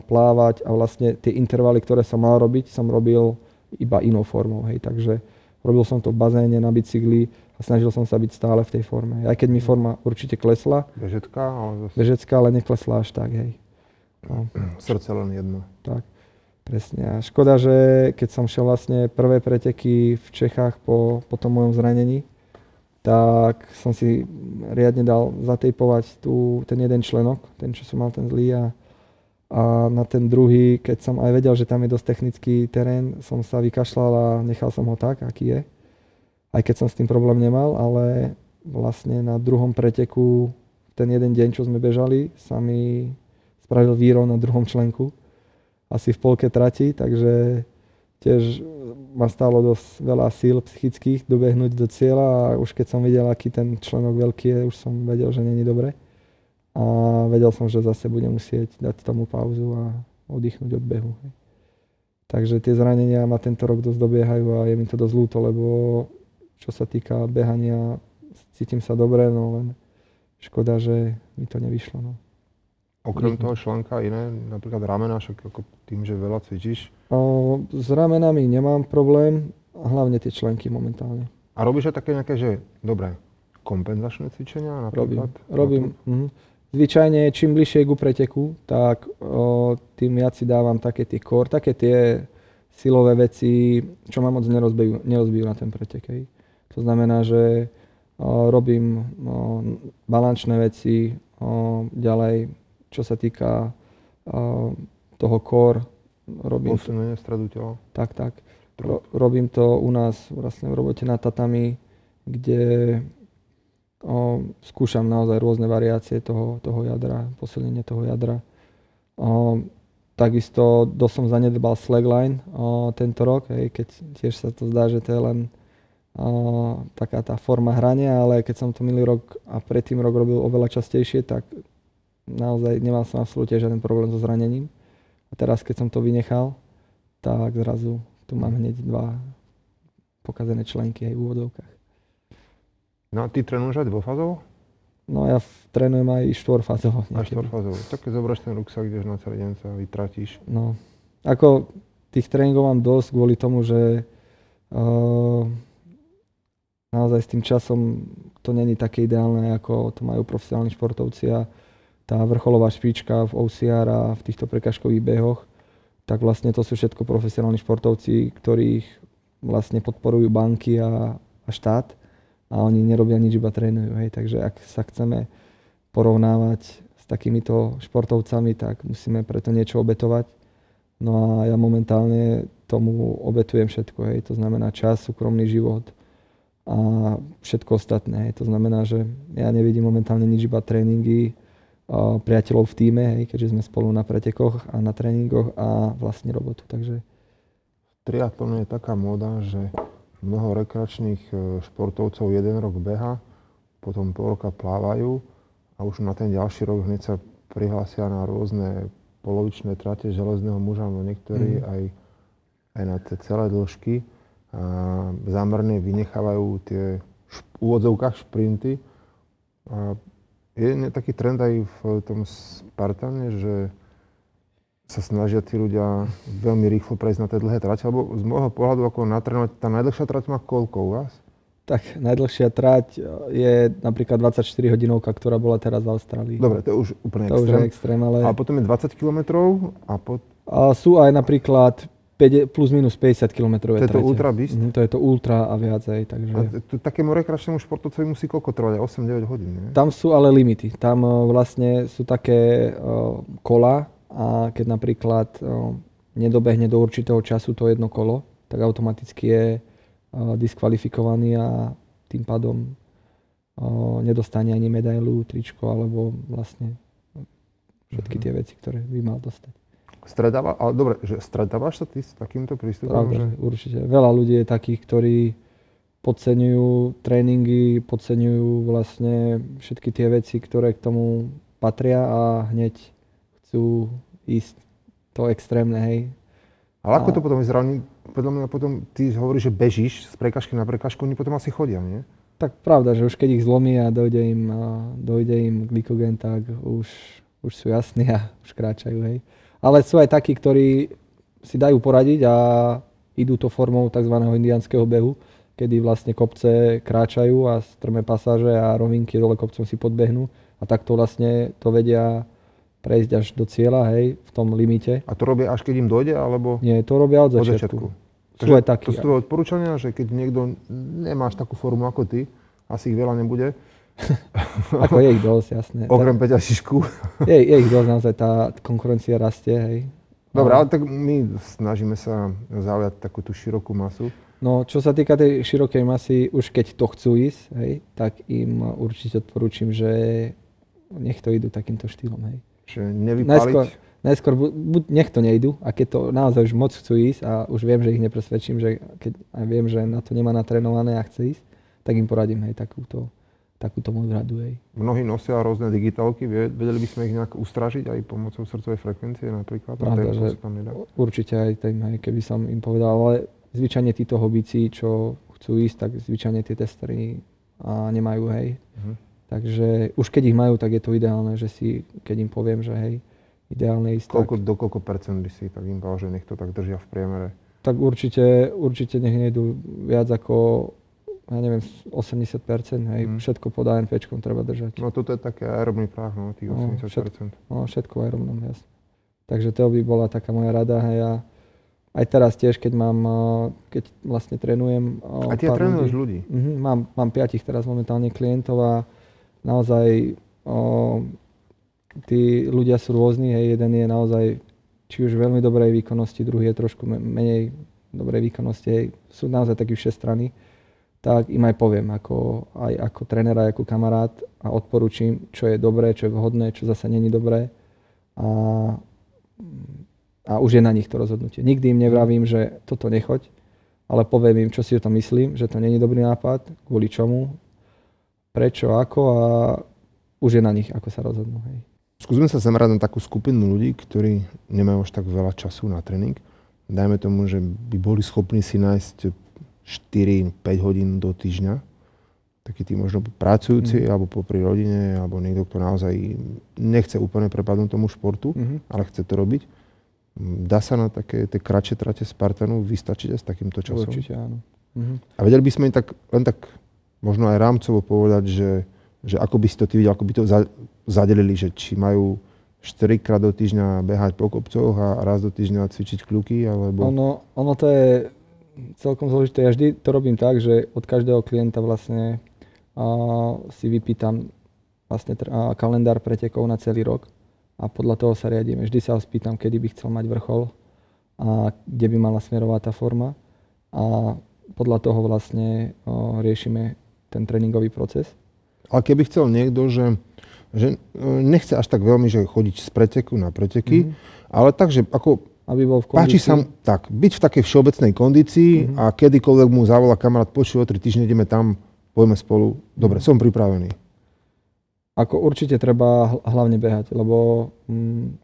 plávať a vlastne tie intervaly, ktoré som mal robiť, som robil iba inou formou. Hej. Takže robil som to v bazéne, na bicykli a snažil som sa byť stále v tej forme. Aj keď mi forma určite klesla, Bežecká, ale zase bežecká, ale neklesla až tak. Hej. No. srdce len jedno. Tak, presne. A škoda, že keď som šiel vlastne prvé preteky v Čechách po, po tom mojom zranení, tak som si riadne dal zatejpovať tu, ten jeden členok, ten, čo som mal ten zlý a, a na ten druhý, keď som aj vedel, že tam je dosť technický terén, som sa vykašľal a nechal som ho tak, aký je. Aj keď som s tým problém nemal, ale vlastne na druhom preteku, ten jeden deň, čo sme bežali, sa mi spravil výrov na druhom členku asi v polke trati, takže tiež ma stálo dosť veľa síl psychických dobehnúť do cieľa a už keď som videl, aký ten členok veľký je, už som vedel, že není dobre. A vedel som, že zase budem musieť dať tomu pauzu a oddychnúť od behu. Takže tie zranenia ma tento rok dosť dobiehajú a je mi to dosť ľúto, lebo čo sa týka behania, cítim sa dobre, no len škoda, že mi to nevyšlo. No. Okrem Mhm. toho článka iné, napríklad ramena, však ako tým, že veľa cvičíš. O, s ramenami nemám problém, hlavne tie členky momentálne. A robíš aj také nejaké, že dobre, kompenzačné cvičenia Robím. napríklad? Robím. Mhm. Zvyčajne, čím bližšie ku preteku, tak o, tým viac si dávam také tie core, také tie silové veci, čo ma moc nerozbijú, nerozbijú na ten pretek. Hej. To znamená, že o, robím o, balančné veci, o, ďalej, čo sa týka toho core, robím Posunenie stredu tela. tak, tak. Ro, robím to u nás vlastne v robote na tatami, kde o, skúšam naozaj rôzne variácie toho, toho jadra, posilnenie toho jadra. O, takisto dosť som zanedbal slackline o, tento rok, hej, keď tiež sa to zdá, že to je len o, taká tá forma hrania, ale keď som to minulý rok a predtým rok robil oveľa častejšie, tak naozaj nemal som absolútne žiaden problém so zranením. A teraz, keď som to vynechal, tak zrazu tu mám hneď dva pokazené členky aj v úvodovkách. No a ty trénuješ aj dvofázovo? No ja trénujem aj štvorfázovo. A niekedy. štvorfázovo. Tak keď zoberieš ten ruksak, ideš na celý deň sa vytratíš. No, ako tých tréningov mám dosť kvôli tomu, že uh, naozaj s tým časom to není také ideálne, ako to majú profesionálni športovci a tá vrcholová špička v OCR a v týchto prekažkových behoch, tak vlastne to sú všetko profesionálni športovci, ktorých vlastne podporujú banky a, a štát a oni nerobia nič, iba trénujú. Hej. Takže ak sa chceme porovnávať s takýmito športovcami, tak musíme preto niečo obetovať. No a ja momentálne tomu obetujem všetko. Hej. To znamená čas, súkromný život a všetko ostatné. Hej. To znamená, že ja nevidím momentálne nič, iba tréningy, priateľov v týme, hej, keďže sme spolu na pretekoch a na tréningoch a vlastne robotu. Takže Triatlon je taká móda, že mnoho rekreačných e, športovcov jeden rok beha, potom pol roka plávajú a už na ten ďalší rok hneď sa prihlásia na rôzne polovičné trate železného muža, no niektorí Mhm. aj, aj na tie celé dĺžky. A zámerne vynechávajú tie v úvodzovkách šprinty. A je taký trend aj v tom Spartane, že sa snažia tí ľudia veľmi rýchlo prejsť na tie dlhé trate, lebo z môjho pohľadu ako natrénovať, tá najdlhšia trať má koľko u vás? tak najdlhšia trať je napríklad 24 hodinovka, ktorá bola teraz v Austrálii. Dobre, to je už úplne to už je extrém. extrém, ale A potom je 20 km a po, a sú aj napríklad 5, plus minus 50 km. To je to ultra beast? Mhm, to je to ultra a viac aj, takže... a t- takému rekreačnému športovcovi musí koľko trvať? 8-9 hodín, nie? Tam sú ale limity. Tam o, vlastne sú také o, kola a keď napríklad o, nedobehne do určitého času to jedno kolo, tak automaticky je diskvalifikovaný a tým pádom nedostane ani medailu, tričko alebo vlastne všetky Mhm. tie veci, ktoré by mal dostať. Stredáva, ale dobre, že stretávaš sa ty s takýmto prístupom? Pravda, Že... určite. Veľa ľudí je takých, ktorí podceňujú tréningy, podceňujú vlastne všetky tie veci, ktoré k tomu patria a hneď chcú ísť to extrémne, hej. Ale ako A- to potom vyzerá? Podľa mňa potom, ty hovoríš, že bežíš z prekažky na prekažku, oni potom asi chodia, nie? Tak pravda, že už keď ich zlomí a dojde im, a dojde im glykogen, tak už, už sú jasní a už kráčajú, hej. Ale sú aj takí, ktorí si dajú poradiť a idú to formou tzv. indianského behu, kedy vlastne kopce kráčajú a strmé pasáže a rovinky dole kopcom si podbehnú a takto vlastne to vedia prejsť až do cieľa, hej, v tom limite. A to robia až keď im dojde, alebo Nie, to robia od od začiatku. začiatku? Sú aj takí. To sú tvoje odporúčania, že keď niekto nemáš takú formu ako ty, asi ich veľa nebude, Ako je ich dosť, jasné. okrem Peťa Šišku. Je, je ich dosť, naozaj tá konkurencia rastie, hej. Dobre, ale tak my snažíme sa zaujať takú tú širokú masu. No, čo sa týka tej širokej masy, už keď to chcú ísť, hej, tak im určite odporúčim, že nech to idú takýmto štýlom, hej. Že nevypáliť. Najskôr, najskôr bu- buď nech to nejdu a keď to naozaj už moc chcú ísť a už viem, že ich nepresvedčím, že keď a viem, že na to nemá natrénované a chce ísť, tak im poradím, hej, takúto, takúto moju radu, hej. Mnohí nosia rôzne digitálky, vedeli by sme ich nejak ustražiť aj pomocou srdcovej frekvencie napríklad. Pravda, že sa tam nedá. určite aj tým, hej, keby som im povedal, ale zvyčajne títo hobíci, čo chcú ísť, tak zvyčajne tie testery a nemajú, hej. Mhm. Takže už keď ich majú, tak je to ideálne, že si, keď im poviem, že hej, ideálne ísť, Koľko, tak, do koľko percent by si tak im povedal, že nech to tak držia v priemere? tak určite, určite nech nejdu viac ako, ja neviem, 80%, hej, Mhm. všetko pod ANPčkom treba držať. No toto je také aerobný práh, no, tých No, 80%. No, všetko aj rovnom, jasne. Takže to by bola taká moja rada, hej, a aj teraz tiež, keď mám, a, keď vlastne trénujem A ty pár trénuješ ľudí. Mhm, mám, mám piatich teraz momentálne klientov a naozaj o, tí ľudia sú rôzni, hej, jeden je naozaj či už veľmi dobrej výkonnosti, druhý je trošku me- menej dobrej výkonnosti, hej, sú naozaj takí všestranní, tak im aj poviem, ako, aj ako tréner, ako kamarát a odporúčim, čo je dobré, čo je vhodné, čo zase není dobré a, a už je na nich to rozhodnutie. Nikdy im nevravím, že toto nechoď, ale poviem im, čo si o tom myslím, že to není dobrý nápad, kvôli čomu, prečo, ako a už je na nich, ako sa rozhodnú. Hej. Skúsme sa zamerať na takú skupinu ľudí, ktorí nemajú až tak veľa času na tréning. Dajme tomu, že by boli schopní si nájsť 4-5 hodín do týždňa. Takí tí možno pracujúci, Mhm. alebo popri rodine, alebo niekto, kto naozaj nechce úplne prepadnúť tomu športu, Mhm. ale chce to robiť. Mm, Dá sa na také tie kratšie trate Spartanu vystačiť aj s takýmto časom? Určite áno. Mhm. A vedeli by sme im tak, len tak možno aj rámcovo povedať, že, že ako by si to ty videl, ako by to za, zadelili, že či majú 4 krát do týždňa behať po kopcoch a raz do týždňa cvičiť kľuky, alebo... Ono, ono to je celkom zložité. Ja vždy to robím tak, že od každého klienta vlastne a, si vypýtam vlastne tr- a, kalendár pretekov na celý rok a podľa toho sa riadíme. Vždy sa ho spýtam, kedy by chcel mať vrchol a kde by mala smerovať tá forma a podľa toho vlastne o, riešime ten tréningový proces. Ale keby chcel niekto, že, že e, nechce až tak veľmi, že chodiť z preteku na preteky, Mhm. ale tak, že ako Aby bol v páči kondícii. sa mu, tak, byť v takej všeobecnej kondícii Mhm. a kedykoľvek mu zavolá kamarát, počuj, o 3 týždne ideme tam, poďme spolu. Dobre, Mhm. som pripravený. Ako určite treba hl- hlavne behať, lebo mm,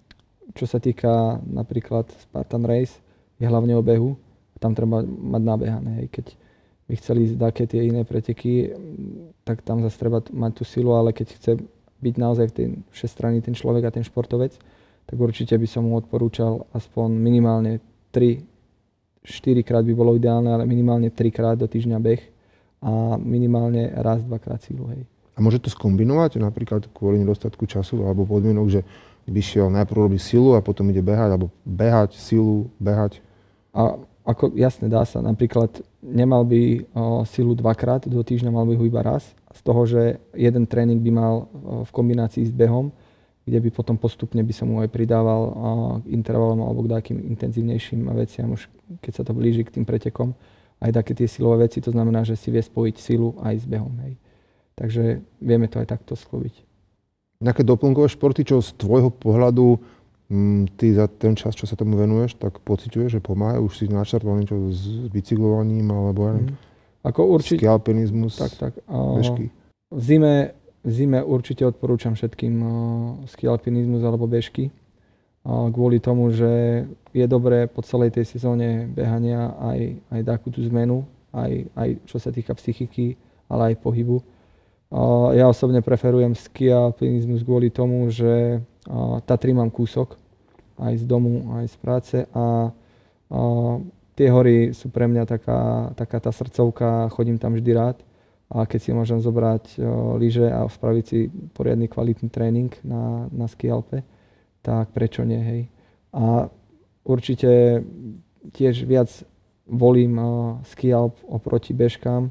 čo sa týka napríklad Spartan Race, je hlavne o behu. Tam treba mať nabehané. Hej. Keď by chceli ísť také tie iné preteky, tak tam zase treba mať tú silu, ale keď chce byť naozaj ten všestranný ten človek a ten športovec, tak určite by som mu odporúčal aspoň minimálne 3, 4 krát by bolo ideálne, ale minimálne 3 krát do týždňa beh a minimálne raz, dvakrát silu. Hej. A môže to skombinovať, napríklad kvôli nedostatku času alebo podmienok, že by šiel najprv robiť silu a potom ide behať, alebo behať, silu, behať. A ako jasne dá sa, napríklad nemal by o, silu dvakrát do týždňa, mal by ho iba raz. Z toho, že jeden tréning by mal o, v kombinácii s behom, kde by potom postupne by som mu aj pridával k intervalom alebo k takým intenzívnejším veciam, už keď sa to blíži k tým pretekom. Aj také tie silové veci, to znamená, že si vie spojiť silu aj s behom. Hej. Takže vieme to aj takto sklobiť. Nejaké doplnkové športy, čo z tvojho pohľadu mm, ty za ten čas, čo sa tomu venuješ, tak pociťuješ, že pomáhajú? Už si načrtoval niečo s bicyklovaním alebo ja neviem, Mhm. Ako určite... ski alpinizmus, Tak, tak. bežky. V zime, zime určite odporúčam všetkým ski alpinizmus alebo bežky. kvôli tomu, že je dobré po celej tej sezóne behania aj, aj takú tú zmenu, aj, aj čo sa týka psychiky, ale aj pohybu. Ja osobne preferujem ski alpinizmus kvôli tomu, že Tatry mám kúsok aj z domu, aj z práce a, a tie hory sú pre mňa taká, taká tá srdcovka, chodím tam vždy rád a keď si môžem zobrať o, lyže a spraviť si poriadny kvalitný tréning na, na ski Alpe, tak prečo nie, hej. A určite tiež viac volím uh, ski Alp oproti bežkám,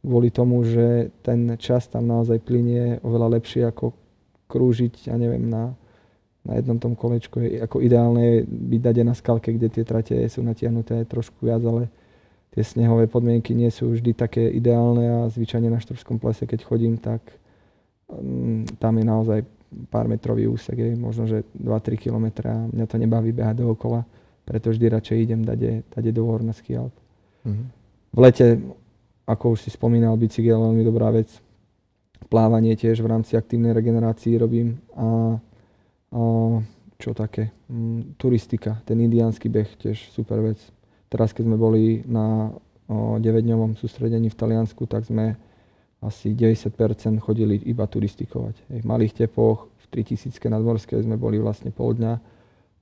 kvôli tomu, že ten čas tam naozaj plinie oveľa lepšie ako krúžiť, ja neviem, na, na jednom tom kolečku. Ako ideálne je byť dade na skalke, kde tie trate sú natiahnuté trošku viac, ale tie snehové podmienky nie sú vždy také ideálne a zvyčajne na Štrbskom plese, keď chodím, tak um, tam je naozaj pár metrový úsek, je možno, že 2-3 km a mňa to nebaví behať dookola, preto vždy radšej idem dade, dade do hor na ski Alp. Mhm. V lete, ako už si spomínal, bicykel je veľmi dobrá vec. Plávanie tiež v rámci aktívnej regenerácii robím a, a čo také, mm, turistika, ten indiánsky beh tiež super vec. Teraz keď sme boli na 9-dňovom sústredení v Taliansku, tak sme asi 90% chodili iba turistikovať. V malých tepoch, v 3000 nadmorskej sme boli vlastne pol dňa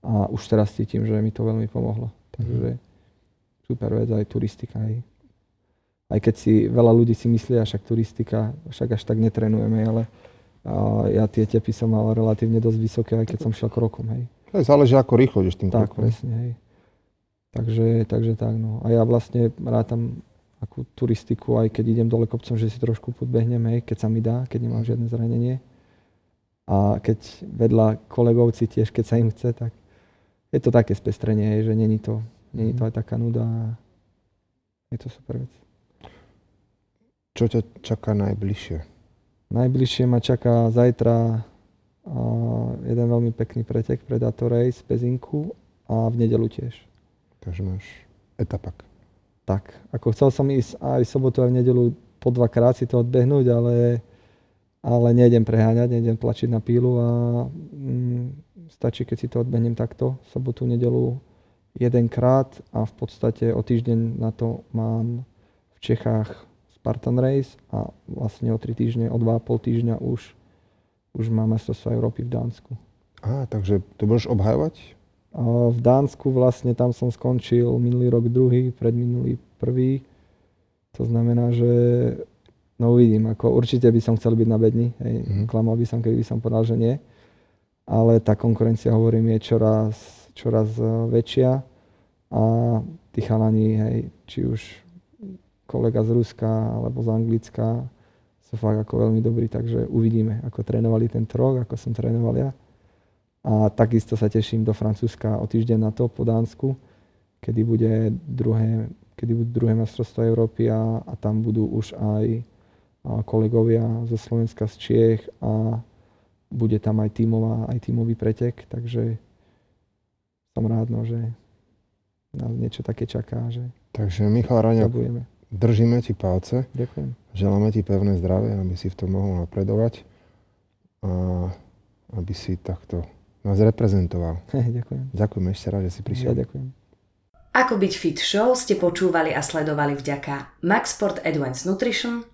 a už teraz cítim, že mi to veľmi pomohlo. Takže super vec aj turistika. Hej. Aj keď si veľa ľudí si myslí, však turistika, však až tak netrenujeme, ale a ja tie tepy som mal relatívne dosť vysoké, aj keď som šiel krokom. Hej. To záleží, ako rýchlo ideš tým Tak, krokom. presne, hej. Takže, takže tak, no. A ja vlastne rátam akú turistiku, aj keď idem dole kopcom, že si trošku podbehnem, hej, keď sa mi dá, keď nemám žiadne zranenie. A keď vedľa kolegovci tiež, keď sa im chce, tak je to také spestrenie, hej, že není to, není to aj taká nuda. Je to super vec. Čo ťa čaká najbližšie? Najbližšie ma čaká zajtra jeden veľmi pekný pretek Predator Race bez inku a v nedelu tiež. Takže máš etapak. Tak, ako chcel som ísť aj sobotu, aj v nedelu po dvakrát si to odbehnúť, ale, ale nejdem preháňať, nejdem tlačiť na pílu a mm, stačí, keď si to odbehnem takto, sobotu, nedelu jedenkrát a v podstate o týždeň na to mám v Čechách Spartan Race a vlastne o 3 týždne, o 2,5 týždňa už, už mám mestrovstvo Európy v Dánsku. Á, takže to budeš obhajovať? V Dánsku vlastne tam som skončil minulý rok druhý, predminulý prvý. To znamená, že no uvidím, ako určite by som chcel byť na bedni, hej. Mhm. Klamal by som, keby by som povedal, že nie. Ale tá konkurencia, hovorím, je čoraz, čoraz eh, väčšia a tí chalani, hej, či už kolega z Ruska alebo z Anglicka sú fakt ako veľmi dobrí, takže uvidíme, ako trénovali tento rok, ako som trénoval ja. A takisto sa teším do Francúzska o týždeň na to po Dánsku, kedy bude druhé, kedy budú druhé mestrovstvo Európy a, a tam budú už aj a kolegovia zo Slovenska z Čiech a bude tam aj tímová, aj tímový pretek, takže som rád, no, že nás niečo také čaká, že Takže Michal budeme. držíme ti palce, Ďakujem. želáme ti pevné zdravie, aby si v tom mohol napredovať a aby si takto nás reprezentoval. ďakujem. Ďakujem ešte raz, že si Ja prišiel. ďakujem. Ako byť fit show ste počúvali a sledovali vďaka Maxport Advanced Nutrition,